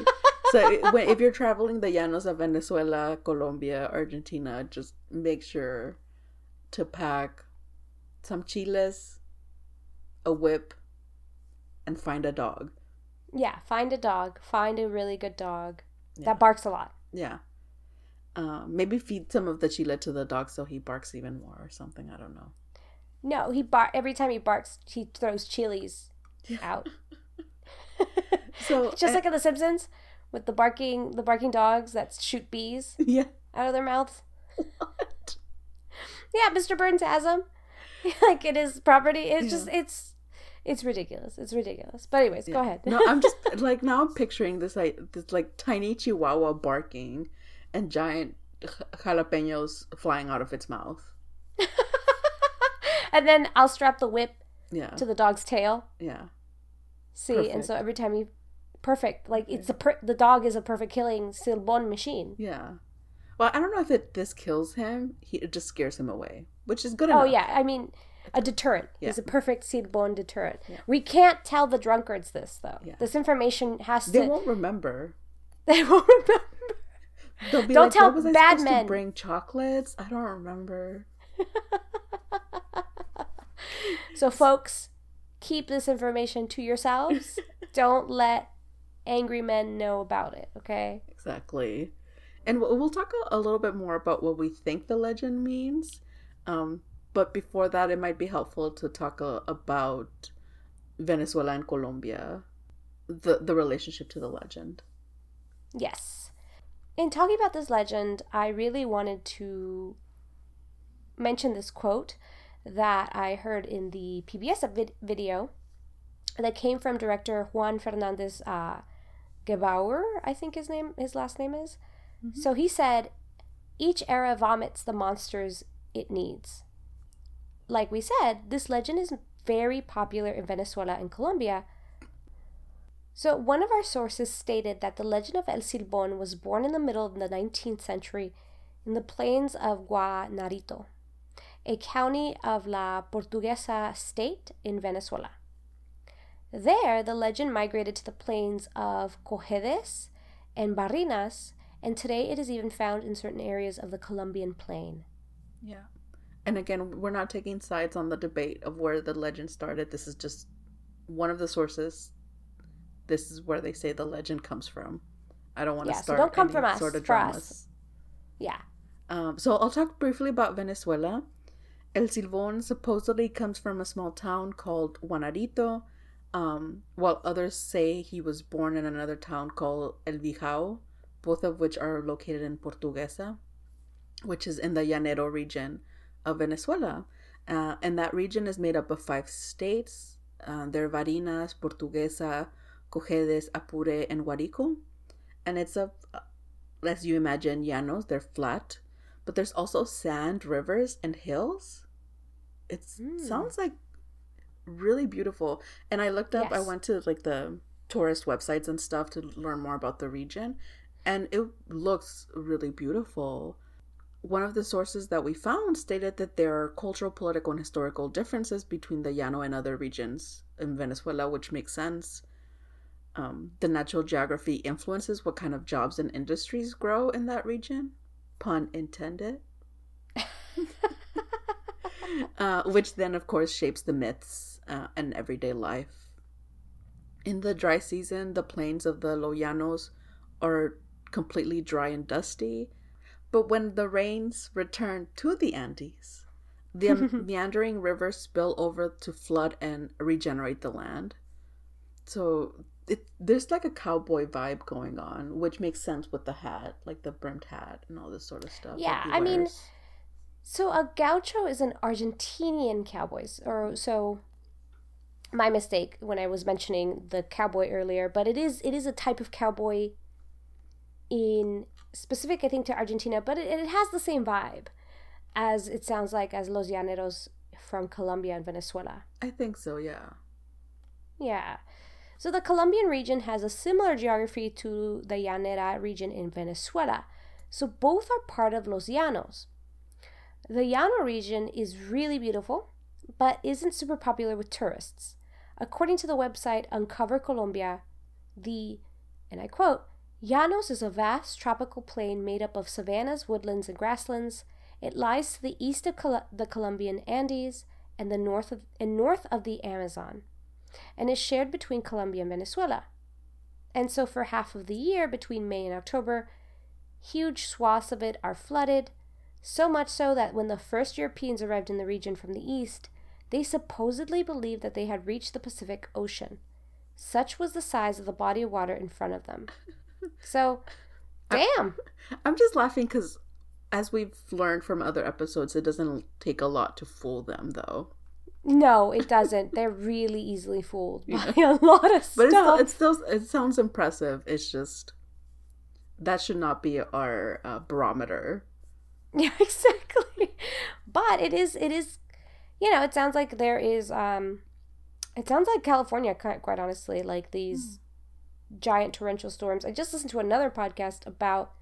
So when, if you're traveling the llanos of Venezuela, Colombia, Argentina, just make sure to pack some chiles, a whip, and find a dog. yeah, find a dog. Find a really good dog Yeah. that barks a lot. Yeah. Um, maybe feed some of the chile to the dog so he barks even more or something. I don't know. No, he bar every time he barks, he throws chilies out. So Just uh, like in The Simpsons, with the barking, the barking dogs that shoot bees yeah. out of their mouths. What? Yeah, Mr. Burns has them. like it is property. It's Yeah. just it's it's ridiculous. It's ridiculous. But anyways, go ahead. no, I'm just like now I'm picturing this like this like tiny chihuahua barking and giant jalapenos flying out of its mouth. and then I'll strap the whip Yeah. to the dog's tail. Yeah. See, and so every time he perfect, like it's a per- the dog is a perfect killing Silbon machine. Yeah. Well, I don't know if it this kills him. He it just scares him away, which is good Oh yeah, I mean a deterrent. He's a perfect Silbon deterrent. Yeah. We can't tell the drunkards this though. Yeah. This information has They to. They won't remember. They won't remember. They'll be Don't like, tell "What was bad men." to bring chocolates? I don't remember." So, folks, keep this information to yourselves. Don't let angry men know about it. Okay. Exactly. And we'll talk a, a little bit more about what we think the legend means. Um, but before that, it might be helpful to talk uh, about Venezuela and Colombia, the the relationship to the legend. Yes. In talking about this legend, I really wanted to mention this quote that I heard in the PBS vid- video that came from director Juan Fernandez uh, Gebauer, I think his name, his last name is. Mm-hmm. So he said, "Each era vomits the monsters it needs." Like we said, this legend is very popular in Venezuela and Colombia. So, one of our sources stated that the legend of El Silbón was born in the middle of the 19th century in the plains of Guanarito, a county of La Portuguesa state in Venezuela. There, the legend migrated to the plains of Cojedes and Barinas, and today it is even found in certain areas of the Colombian plain. Yeah. And again, we're not taking sides on the debate of where the legend started. This is just one of the sources. This is where they say the legend comes from. I don't want to Yeah, so start don't come from us, sort of for us. Yeah. Um, so I'll talk briefly about Venezuela. El Silbón supposedly comes from a small town called Guanarito, um, while others say he was born in another town called El Bijao, both of which are located in Portuguesa, which is in the Llanero region of Venezuela. Uh, and that region is made up of five states. Uh, they're Barinas, Portuguesa, Cojedes, Apure, and Guarico. And it's a, as you imagine, llanos, they're flat. But there's also sand, rivers, and hills. It Mm. sounds like really beautiful. And I looked up, I went to like the tourist websites and stuff to learn more about the region. And it looks really beautiful. One of the sources that we found stated that there are cultural, political, and historical differences between the Llano and other regions in Venezuela, which makes sense. Um, the natural geography influences what kind of jobs and industries grow in that region. Pun intended. uh, which then, of course, shapes the myths uh, and everyday life. In the dry season, the plains of the Llanos are completely dry and dusty. But when the rains return to the Andes, the meandering rivers spill over to flood and regenerate the land. So it, there's like a cowboy vibe going on, which makes sense with the hat, like the brimmed hat and all this sort of stuff. Yeah, I mean. So a gaucho is an Argentinian cowboys, or so. My mistake when I was mentioning the cowboy earlier, but it is it is a type of cowboy. In specific, I think to Argentina, but it, it has the same vibe, as it sounds like as los llaneros from Colombia and Venezuela. I think so. Yeah. Yeah. So the Colombian region has a similar geography to the Llanera region in Venezuela. So both are part of Los Llanos. The Llano region is really beautiful, but isn't super popular with tourists. According to the website Uncover Colombia, the, and I quote, Llanos is a vast tropical plain made up of savannas, woodlands, and grasslands. It lies to the east of Col- the Colombian Andes and the north of and north of the Amazon, and is shared between Colombia and Venezuela. And so, for half of the year between May and October, huge swaths of it are flooded, so much so that when the first Europeans arrived in the region from the east, they supposedly believed that they had reached the Pacific Ocean. Such was the size of the body of water in front of them. So, damn. I'm just laughing because, as we've learned from other episodes, it doesn't take a lot to fool them, though. No, it doesn't. They're really easily fooled by a lot of But stuff. it's still it sounds impressive. It's just that should not be our uh, barometer. Yeah, exactly. But it is it is you know, it sounds like there is um it sounds like California quite, quite honestly, like these giant torrential storms. I just listened to another podcast about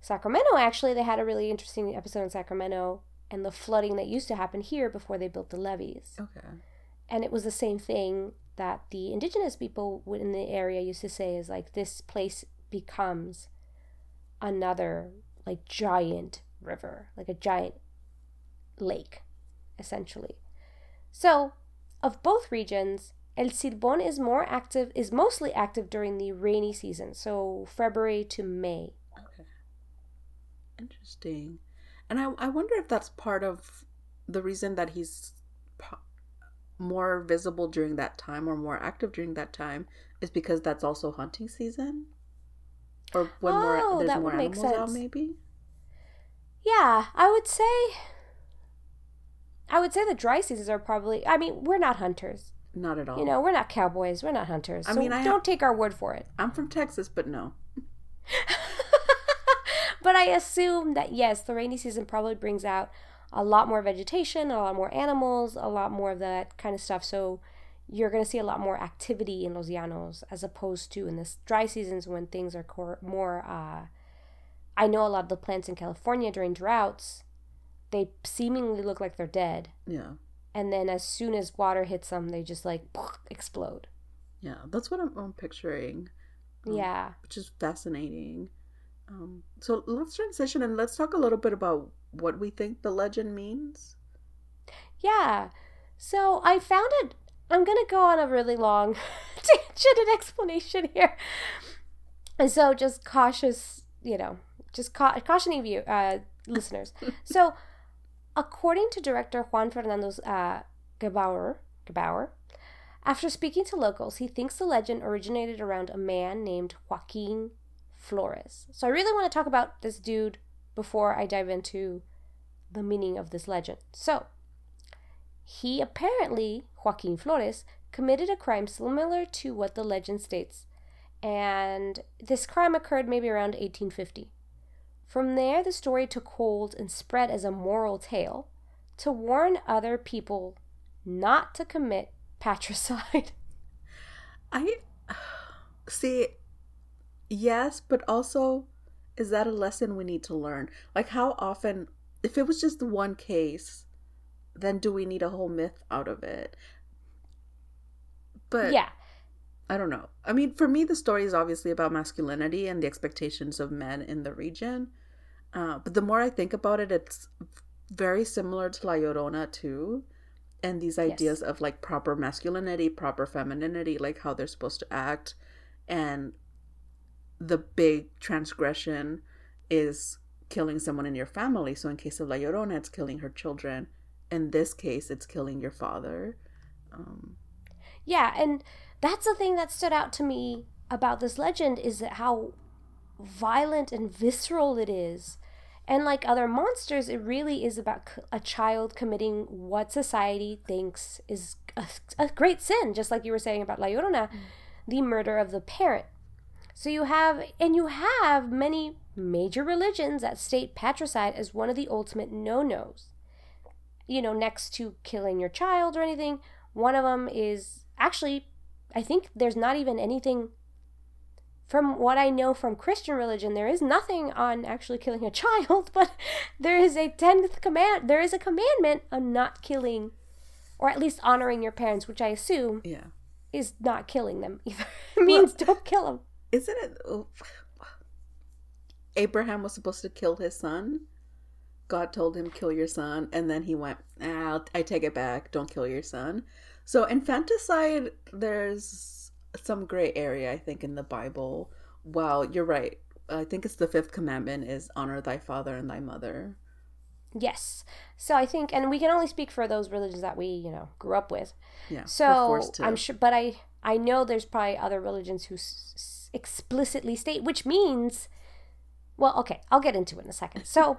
Sacramento actually. They had a really interesting episode on Sacramento and the flooding that used to happen here before they built the levees. Okay. And it was the same thing that the indigenous people in the area used to say is like this place becomes another like giant river, like a giant lake, essentially. So, of both regions, El Silbón is more active, is mostly active during the rainy season, so February to May. Okay. Interesting. And I I wonder if that's part of the reason that he's more visible during that time or more active during that time is because that's also hunting season. Or when Oh, more there's that more would make animals out, sense. maybe. Yeah, I would say. I would say the dry seasons are probably. I mean, we're not hunters. Not at all. You know, we're not cowboys. We're not hunters. I so mean, I don't take our word for it. I'm from Texas, but no. but I assume that yes, the rainy season probably brings out a lot more vegetation, a lot more animals, a lot more of that kind of stuff. So you're going to see a lot more activity in Los Llanos as opposed to in the dry seasons when things are cor- more. Uh, I know a lot of the plants in California during droughts, they seemingly look like they're dead. Yeah. And then as soon as water hits them, they just like explode. Yeah, that's what I'm, I'm picturing. Um, Yeah. which is fascinating. Um, so let's transition and let's talk a little bit about what we think the legend means. Yeah. So I found it. I'm going to go on a really long tangent and explanation here. And so just cautious, you know, just ca- cautioning you, uh, listeners. So according to director Juan Fernando uh, Gebauer, Gebauer, After speaking to locals, he thinks the legend originated around a man named Joaquin Flores. So I really want to talk about this dude before I dive into the meaning of this legend. So, he apparently, Joaquin Flores, committed a crime similar to what the legend states. And this crime occurred maybe around 1850. From there, the story took hold and spread as a moral tale to warn other people not to commit patricide. I see, yes, but also, is that a lesson we need to learn? Like, how often, if it was just one case, then do we need a whole myth out of it? But yeah, I don't know. I mean, for me, the story is obviously about masculinity and the expectations of men in the region. Uh, but the more I think about it, it's very similar to La Llorona too, and these ideas Yes. of like proper masculinity, proper femininity, like how they're supposed to act, and the big transgression is killing someone in your family. So in case of La Llorona, it's killing her children. In this case, it's killing your father. Um, Yeah, and that's the thing that stood out to me about this legend is that how violent and visceral it is. And like other monsters, it really is about a child committing what society thinks is a, a great sin, just like you were saying about La Llorona, mm. the murder of the parent. So you have, and you have many major religions that state patricide as one of the ultimate no nos. You know, next to killing your child or anything, one of them is actually, I think there's not even anything. From what I know from Christian religion, there is nothing on actually killing a child, but there is a tenth command. There is a commandment on not killing, or at least honoring your parents, which I assume yeah. is not killing them either. it means don't kill them. Isn't it? oh, Abraham was supposed to kill his son. God told him, kill your son. And then he went, ah, I take it back. Don't kill your son. So, infanticide, there's some gray area, I think, in the Bible. Well, you're right. I think it's the fifth commandment is honor thy father and thy mother. Yes. So I think, and we can only speak for those religions that we, you know, grew up with. Yeah. So. I'm sure, but I I know there's probably other religions who s- explicitly state, which means, well, okay, I'll get into it in a second. So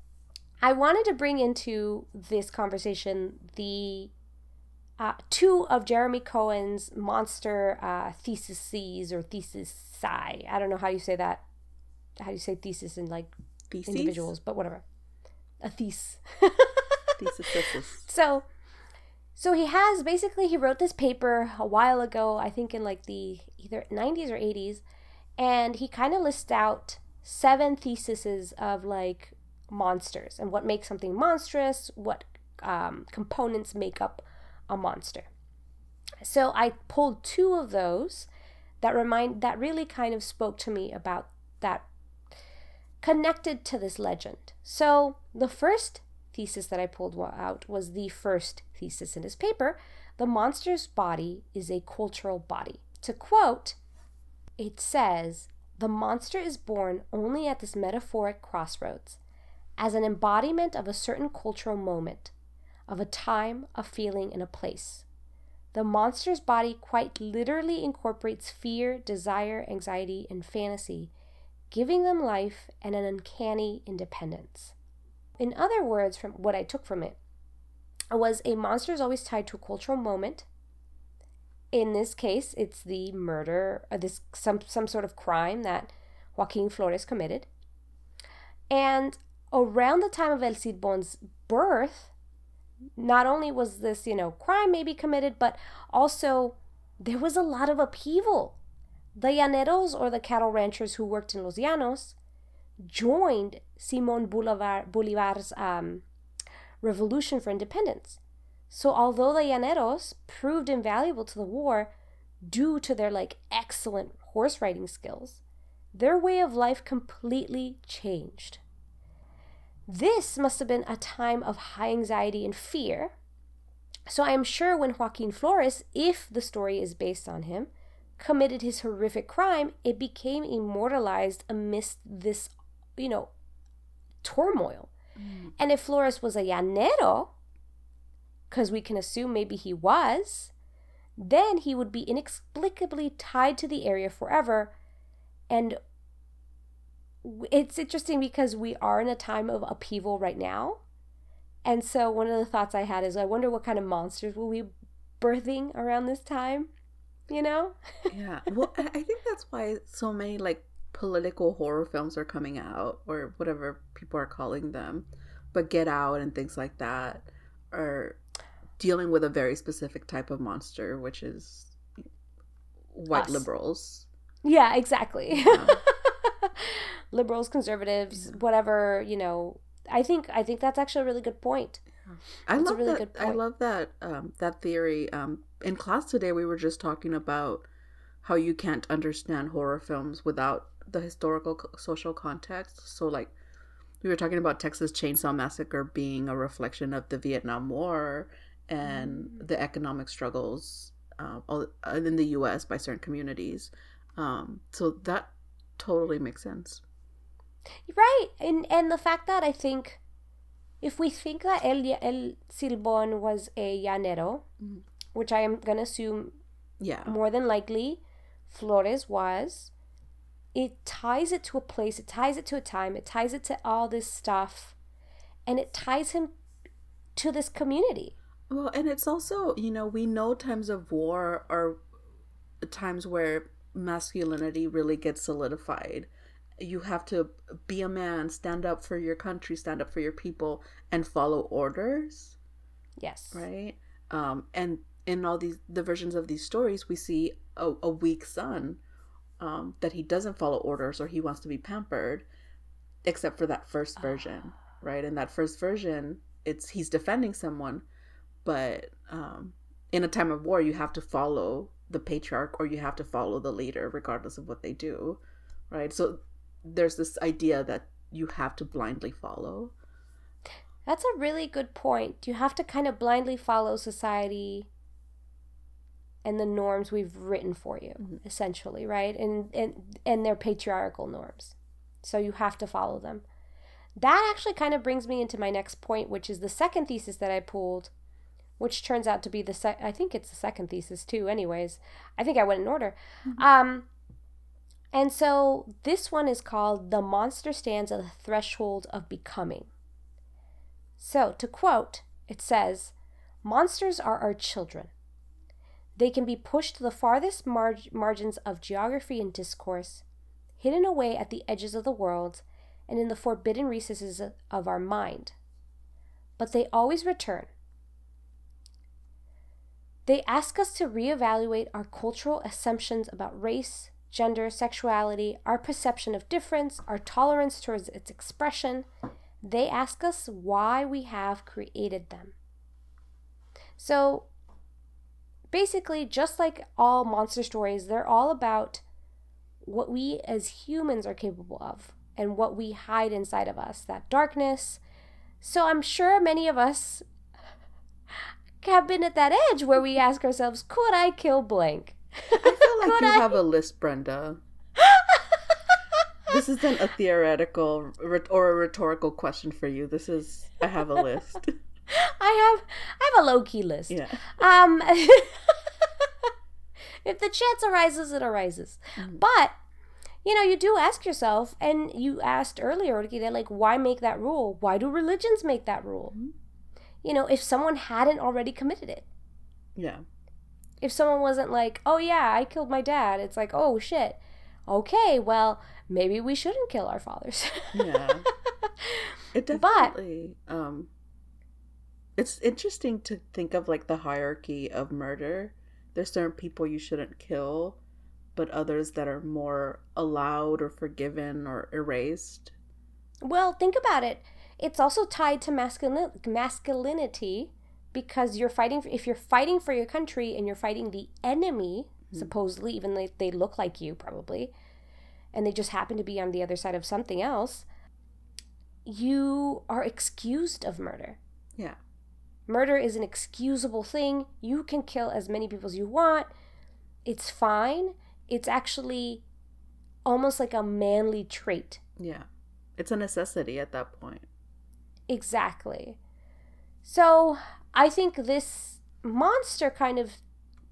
I wanted to bring into this conversation the uh, two of Jeremy Cohen's monster uh, theses or thesis. I don't know how you say that. How do you say thesis in like Theses? individuals, but whatever. A thesis. Thesis, thesis. So, so he has basically he wrote this paper a while ago, I think in like the either 90s or 80s, and he kind of lists out seven theses of like monsters and what makes something monstrous, what um, components make up a monster. So I pulled two of those that remind that really kind of spoke to me about that connected to this legend. So the first thesis that I pulled out was the first thesis in his paper The monster's body is a cultural body. To quote, it says, The monster is born only at this metaphoric crossroads, as an embodiment of a certain cultural moment, of a time, a feeling, and a place. The monster's body quite literally incorporates fear, desire, anxiety, and fantasy, giving them life and an uncanny independence. In other words, from what I took from it, was a monster is always tied to a cultural moment. In this case, it's the murder, or this some some sort of crime that Joaquin Flores committed. And around the time of El Silbón's birth, not only was this, you know, crime maybe committed, but also there was a lot of upheaval. The llaneros, or the cattle ranchers who worked in Los Llanos, joined Simon Bolivar, Bolivar's um, revolution for independence. So although the llaneros proved invaluable to the war due to their like excellent horse riding skills, their way of life completely changed. This must have been a time of high anxiety and fear. So I am sure when Joaquin Flores, if the story is based on him, committed his horrific crime, it became immortalized amidst this, you know, turmoil. Mm. And if Flores was a llanero, because we can assume maybe he was, then he would be inexplicably tied to the area forever. And it's interesting because we are in a time of upheaval right now. And so one of the thoughts I had is I wonder what kind of monsters will we birthing around this time, you know? yeah. Well, I think that's why so many like political horror films are coming out or whatever people are calling them. But Get Out and things like that are dealing with a very specific type of monster, which is white Us. liberals. Yeah, exactly. Yeah. Liberals, conservatives, whatever, you know. I think I think that's actually a really good point. I That's love really that. I love that. Um, that theory. Um, in class today, we were just talking about how you can't understand horror films without the historical social context. So, like, we were talking about Texas Chainsaw Massacre being a reflection of the Vietnam War and Mm. the economic struggles uh, uh, in the U.S. by certain communities. Um, so that totally makes sense. Right. And and the fact that I think if we think that El, El Silbón was a llanero, Mhm. which I am going to assume Yeah. more than likely Flores was, it ties it to a place, it ties it to a time, it ties it to all this stuff, and it ties him to this community. Well, and it's also, you know, we know times of war are times where masculinity really gets solidified. You have to be a man, stand up for your country, stand up for your people, and follow orders, Yes. right? Um, and in all these the versions of these stories, we see a, a weak son um, that he doesn't follow orders or he wants to be pampered, except for that first version, right? In that first version, it's he's defending someone, but um, in a time of war, you have to follow the patriarch or you have to follow the leader, regardless of what they do, right? So there's this idea that you have to blindly follow. That's a really good point. You have to kind of blindly follow society and the norms we've written for you, Mhm. essentially, right? And and and their patriarchal norms. So you have to follow them. That actually kind of brings me into my next point, which is the second thesis that I pulled, which turns out to be the sec- I think it's the second thesis too. Anyways, I think I went in order. Um, and so this one is called "The Monster Stands at the Threshold of Becoming." So, to quote, it says, Monsters are our children. They can be pushed to the farthest marg- margins of geography and discourse, hidden away at the edges of the world, and in the forbidden recesses of our mind. But they always return. They ask us to reevaluate our cultural assumptions about race, gender, sexuality, our perception of difference, our tolerance towards its expression. They ask us why we have created them. So basically, just like all monster stories, they're all about what we as humans are capable of and what we hide inside of us, that darkness. So I'm sure many of us have been at that edge where we ask ourselves, could I kill blank? I feel like Could you I? have a list, Brenda. This isn't a theoretical or a rhetorical question for you. This is I have a list. I have I have a low key list. Yeah. Um, if the chance arises, it arises. Mhm. But you know, you do ask yourself, and you asked earlier, Orquídea, like, why make that rule? Why do religions make that rule? Mhm. You know, if someone hadn't already committed it, Yeah. If someone wasn't like, oh yeah, I killed my dad, it's like, oh shit. Okay, well, maybe we shouldn't kill our fathers. Yeah. It But- definitely um it's interesting to think of like the hierarchy of murder. There's certain people you shouldn't kill, but others that are more allowed or forgiven or erased. Well, think about it. It's also tied to masculin- masculinity because you're fighting. If you're fighting for your country and you're fighting the enemy, mm-hmm. supposedly, even though they look like you probably, and they just happen to be on the other side of something else, you are excused of murder. Yeah. Murder is an excusable thing. You can kill as many people as you want. It's fine. It's actually almost like a manly trait. Yeah. It's a necessity at that point. Exactly. So I think this monster kind of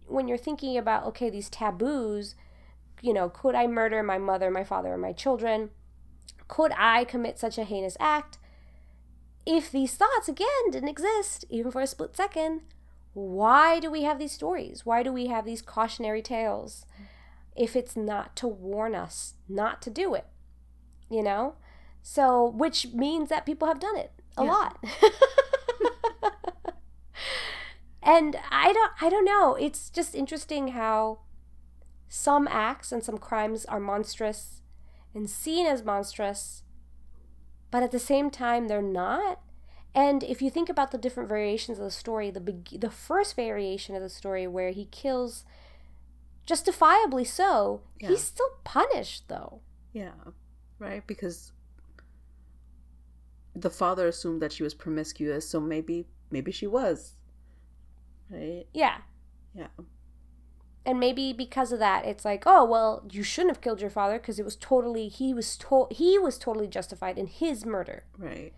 when you're thinking about okay these taboos you know could i murder my mother my father or my children? Could i commit such a heinous act? If these thoughts again didn't exist even for a split second why do we have these stories? Why do we have these cautionary tales? If it's not to warn us not to do it you know? So which means that people have done it a Yeah. lot and i don't i don't know it's just interesting how some acts and some crimes are monstrous and seen as monstrous but at the same time they're not and if you think about the different variations of the story the the first variation of the story where he kills justifiably so Yeah. he's still punished though Yeah, right. Because the father assumed that she was promiscuous, so maybe maybe she was. Right. yeah Yeah. and maybe because of that it's like oh well you shouldn't have killed your father because it was totally he was to- he was totally justified in his murder Right.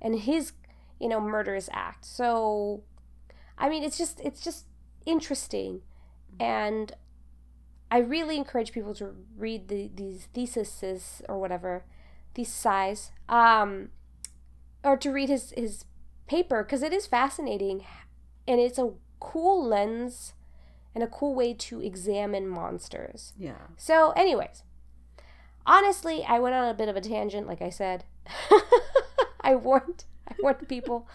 and his you know murderous act so i mean it's just it's just interesting and i really encourage people to read the, these theses or whatever these size um or to read his his paper because it is fascinating and it's a cool lens and a cool way to examine monsters Yeah. so, anyways, honestly, I went on a bit of a tangent, like I said. I warned, I warned people,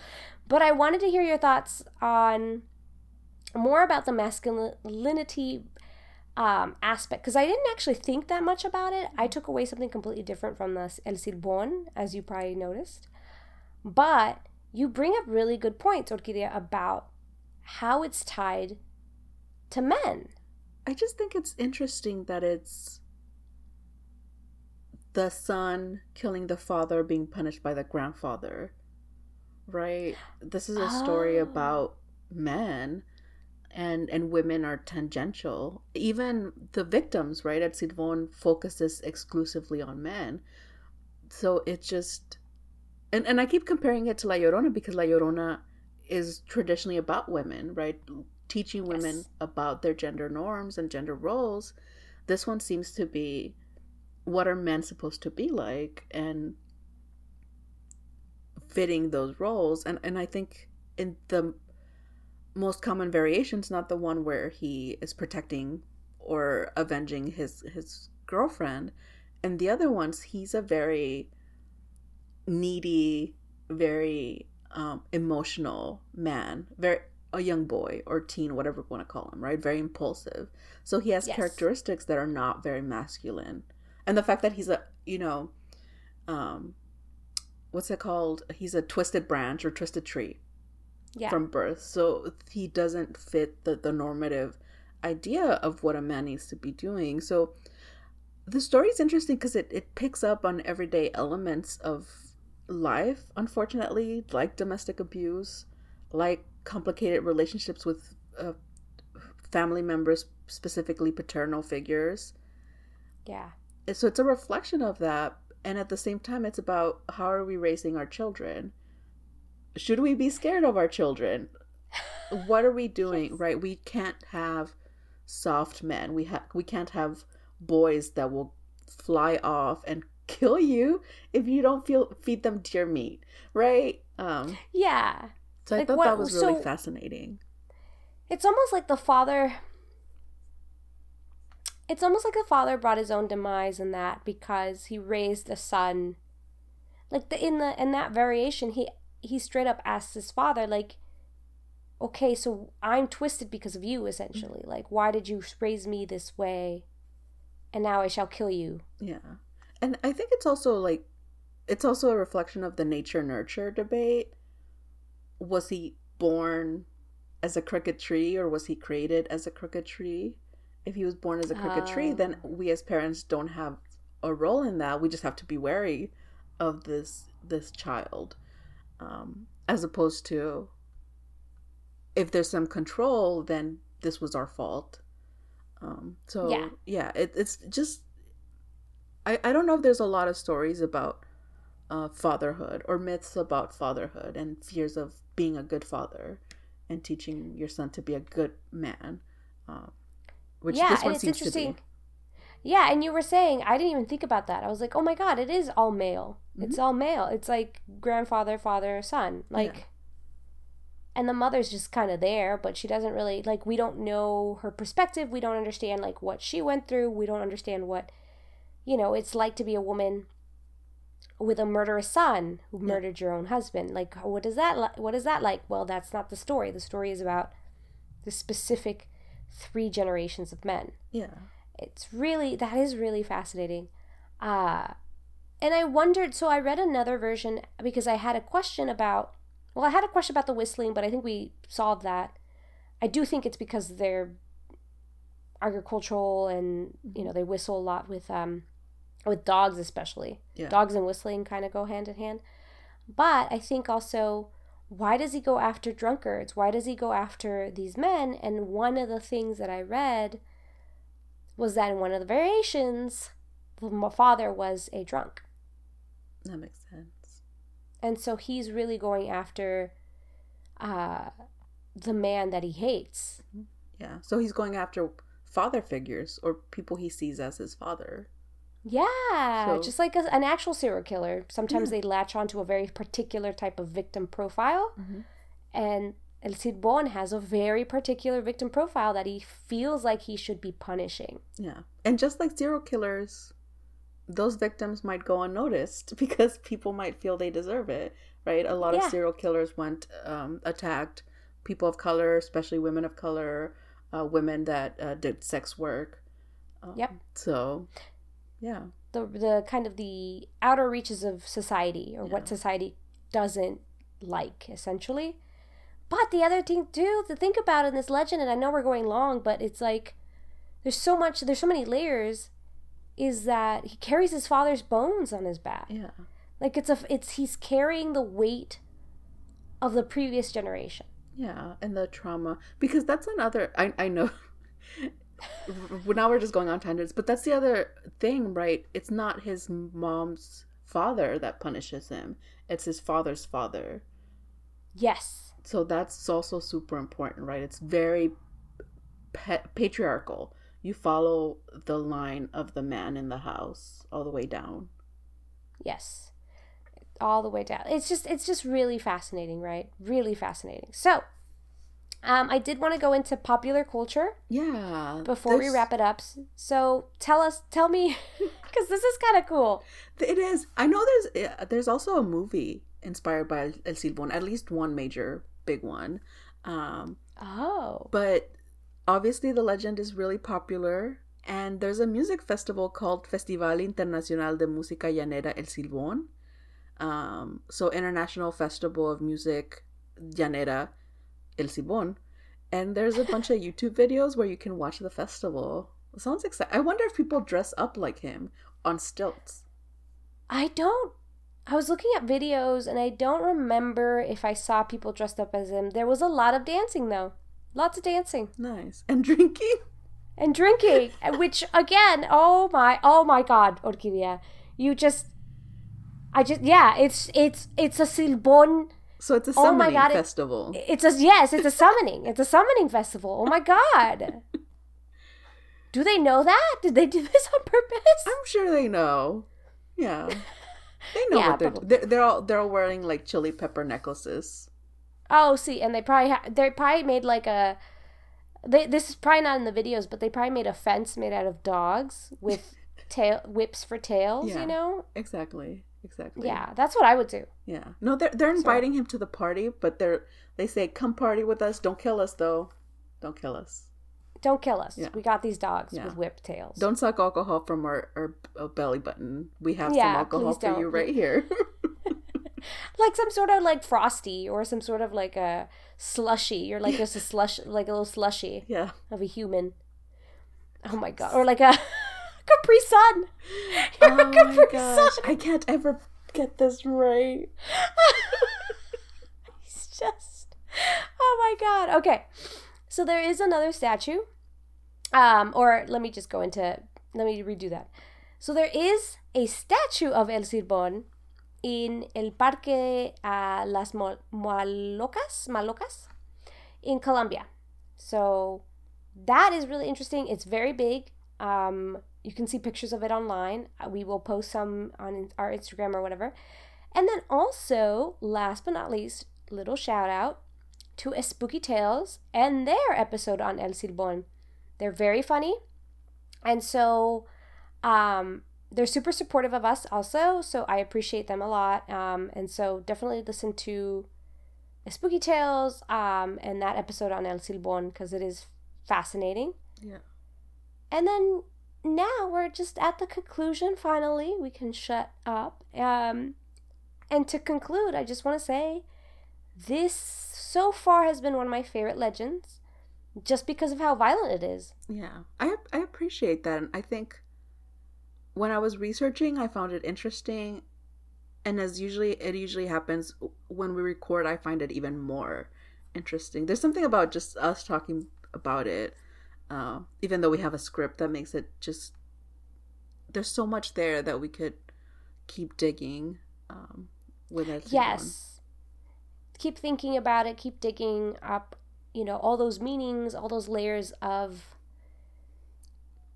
but I wanted to hear your thoughts on more about the masculinity um, aspect because I didn't actually think that much about it. I took away something completely different from the El Silbón, as you probably noticed. But you bring up really good points, Orquídea, about how it's tied to men. I just think it's interesting that it's the son killing the father being punished by the grandfather. Right? This is a story Oh. about men and and women are tangential. Even the victims, right, at Silbón focuses exclusively on men. So it's just and, and I keep comparing it to La Llorona because La Llorona is traditionally about women, right? Teaching women Yes. about their gender norms and gender roles. This one seems to be what are men supposed to be like and fitting those roles. And and I think in the most common variations, not the one where he is protecting or avenging his his girlfriend. And the other ones, he's a very needy, very um, emotional man, very a young boy or teen, whatever you want to call him, right? Very impulsive. So he has Yes. characteristics that are not very masculine, and the fact that he's a you know, um, what's it called? He's a twisted branch or twisted tree Yeah. from birth, so he doesn't fit the the normative idea of what a man needs to be doing. So the story is interesting because it, it picks up on everyday elements of life unfortunately like domestic abuse like complicated relationships with uh, family members specifically paternal figures. Yeah. so it's a reflection of that and at the same time it's about how are we raising our children? Should we be scared of our children? What are we doing Yes. right? We can't have soft men. We have we can't have boys that will fly off and kill you if you don't feel feed them deer meat right um Yeah. so i Like thought what- that was really so- fascinating It's almost like the father. It's almost like the father brought his own demise in that because he raised a son. Like the in the in that variation, he he straight up asks his father, like, "Okay, so I'm twisted because of you, essentially. Like, why did you raise me this way? And now I shall kill you." Yeah. And I think it's also like it's also a reflection of the nature nurture debate. Was he born as a crooked tree or was he created as a crooked tree? If he was born as a crooked tree, then Oh. we as parents don't have a role in that. We just have to be wary of this this child. Um as opposed to if there's some control, then this was our fault. Um so Yeah. yeah, it, it's just I, I don't know if there's a lot of stories about uh, fatherhood or myths about fatherhood and fears of being a good father and teaching your son to be a good man. uh, which yeah, this and it's seems to interesting. be. Yeah, and you were saying I didn't even think about that. I was like, oh my god, it is all male. It's all male. It's like grandfather, father, son. Like, and the mother's just kind of there, but she doesn't really like. We don't know her perspective. We don't understand like what she went through. We don't understand what, you know, it's like to be a woman with a murderous son who Yeah. murdered your own husband. Like, what is that? Li- what is that like? Well, that's not the story. The story is about the specific three generations of men Yeah. it's really that is really fascinating uh and i wondered so i read another version because i had a question about well i had a question about the whistling but i think we solved that i do think it's because they're agricultural and you know they whistle a lot with um with dogs especially Yeah. dogs and whistling kind of go hand in hand but i think also why does he go after drunkards why does he go after these men and one of the things that i read was that in one of the variations the father was a drunk That makes sense. and so he's really going after uh the man that he hates Yeah. So he's going after father figures or people he sees as his father. Yeah So- just like a, an actual serial killer sometimes Yeah. they latch onto a very particular type of victim profile Mhm. and El Silbón has a very particular victim profile that he feels like he should be punishing. Yeah. And just like serial killers, those victims might go unnoticed because people might feel they deserve it, right? A lot Yeah. of serial killers went um, attacked people of color, especially women of color, uh, women that uh, did sex work. Um, Yep. So, yeah. The the kind of the outer reaches of society or Yeah. what society doesn't like essentially. But the other thing too to think about in this legend and I know we're going long but it's like there's so much there's so many layers is that he carries his father's bones on his back. Yeah. Like it's a it's he's carrying the weight of the previous generation. Yeah, and the trauma because that's another. I I know. now we're just going on tangents, but that's the other thing, right? It's not his mom's father that punishes him; it's his father's father. Yes. So that's also super important, right? It's very pa- patriarchal. You follow the line of the man in the house all the way down. Yes. All the way down. It's just it's just really fascinating, right? Really fascinating. So, um, I did want to go into popular culture Yeah. before we wrap it up. So tell us, tell me, because this is kind of cool. It is. I know there's uh, there's also a movie inspired by El Silbón, at least one major big one. Um, Oh, but obviously the legend is really popular and there's a music festival called Festival Internacional de Música Llanera El Silbón. Um, so International Festival of Music Llanera El Silbón. And there's a bunch of YouTube videos where you can watch the festival. It sounds exciting. I wonder if people dress up like him on stilts. I don't. I was looking at videos and I don't remember if I saw people dressed up as him. There was a lot of dancing though, lots of dancing Nice. And drinking? and drinking, which again, oh my, oh my God, Orquídea, you just, I just, yeah, it's it's it's a silbon. So it's a Oh my summoning God, it- festival. It's a yes, it's a summoning. It's a summoning festival. Oh my God. Do they know that? Did they do this on purpose? I'm sure they know. Yeah. They know Yeah, what they're, they're they're all they're all wearing like chili pepper necklaces. Oh, see, and they probably ha- they probably made like a. They, this is probably not in the videos, but they probably made a fence made out of dogs with tail whips for tails. Yeah. You know, Exactly. Exactly. yeah, that's what I would do. Yeah. No, they're they're inviting him to the party, but they're they say come party with us. Don't kill us though. Don't kill us. Don't kill us. Yeah. We got these dogs Yeah. with whip tails. Don't suck alcohol from our, our, our belly button. We have some alcohol for you don't. right here. like some sort of like frosty or some sort of like a slushy or like just a slush like a little slushy yeah. of a human. Oh my god! Or like a Capri Sun. Oh You're my Capri. Sun. I can't ever get this right. He's just oh my god okay so there is another statue um or let me just go into let me redo that so there is a statue of el Silbón in el parque uh, las malocas malocas in colombia so that is really interesting. It's very big. Um, you can see pictures of it online. Uh, We will post some on our Instagram or whatever. And then also, last but not least, little shout out to A Spooky Tales and their episode on El Silbón. They're very funny. And so um, they're super supportive of us also. So I appreciate them a lot. Um, and so definitely listen to A Spooky Tales um, and that episode on El Silbón because it is fascinating. Yeah. And then now we're just at the conclusion finally. We can shut up. Um, and to conclude, I just want to say this so far has been one of my favorite legends just because of how violent it is. Yeah, I I appreciate that, and I think when I was researching, I found it interesting, and as usually it usually happens when we record, I find it even more interesting. There's something about just us talking about it, uh, even though we have a script that makes it just. There's so much there that we could keep digging um, with it. Yes. Keep thinking about it, keep digging up, you know, all those meanings, all those layers of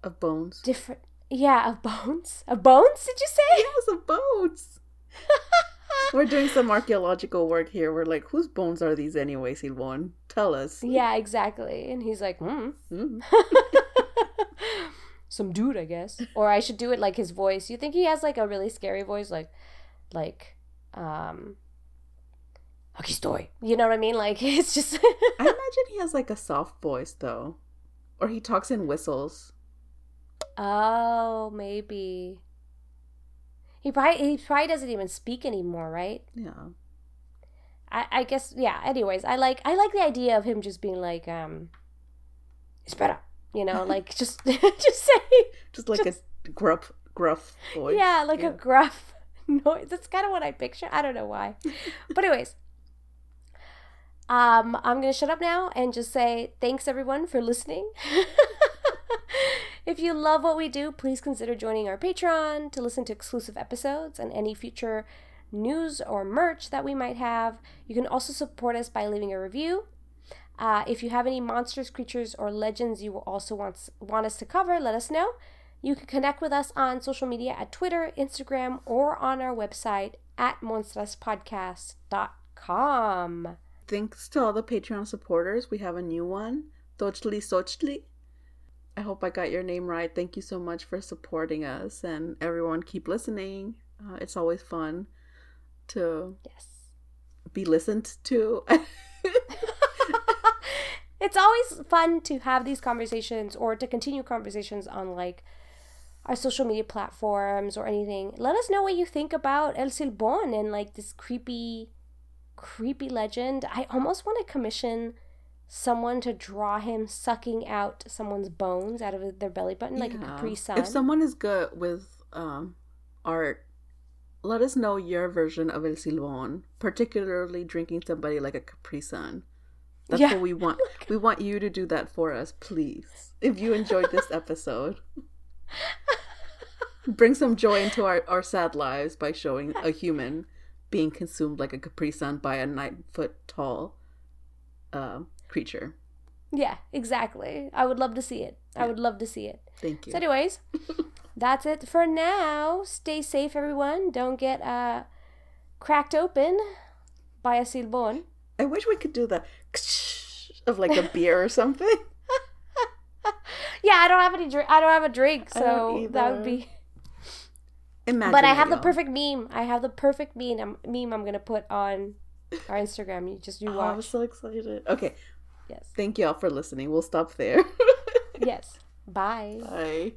of bones. different yeah, of bones. Of bones, did you say? Yes, of bones. We're doing some archaeological work here. We're like, whose bones are these anyway, Silbón? Tell us. yeah, exactly. And he's like, hmm. Mm. Some dude, I guess. Or I should do it like his voice. You think he has like a really scary voice, like like um Aquí estoy. You know what I mean? Like it's just I imagine he has like a soft voice though, or he talks in whistles. Oh, maybe. He probably he probably doesn't even speak anymore, right? Yeah. I, I guess yeah, anyways, I like I like the idea of him just being like, um better, You know, like just just say Just like Just- a gruff, gruff voice. Yeah, like Yeah. a gruff noise. That's kind of what I picture. I don't know why. but anyways, um, I'm gonna shut up now and just say thanks everyone for listening. If you love what we do, please consider joining our Patreon to listen to exclusive episodes and any future news or merch that we might have. You can also support us by leaving a review. Uh, if you have any monsters, creatures, or legends you also want, want us to cover, let us know. You can connect with us on social media at Twitter, Instagram, or on our website at monstraspodcast.com. Thanks to all the Patreon supporters. We have a new one, Tochli Sochli. I hope I got your name right. Thank you so much for supporting us, and everyone keep listening. Uh, it's always fun to Yes. be listened to. it's always fun to have these conversations or to continue conversations on like our social media platforms or anything. Let us know what you think about El Silbón and like this creepy, creepy legend. I almost want to commission someone to draw him sucking out someone's bones out of their belly button like a Yeah. Capri Sun. If someone is good with um, art, let us know your version of El Silbón, particularly drinking somebody like a Capri Sun. That's Yeah. what we want. we want you to do that for us, please. If you enjoyed this episode, bring some joy into our, our sad lives by showing a human being consumed like a Capri Sun by a nine foot tall uh, creature. yeah, exactly. I would love to see it. I would love to see it. Thank you. So, anyways, that's it for now. Stay safe, everyone. Don't get uh, cracked open by a silbon. I wish we could do the of like a beer or something. Yeah, I don't have any drink. I don't have a drink, so that would be. Imagine But I have the perfect meme. I have the perfect meme. I'm, meme I'm gonna put on our Instagram. You just you Oh, I'm so excited. Okay, Yes. thank you all for listening. We'll stop there. Yes. Bye. Bye.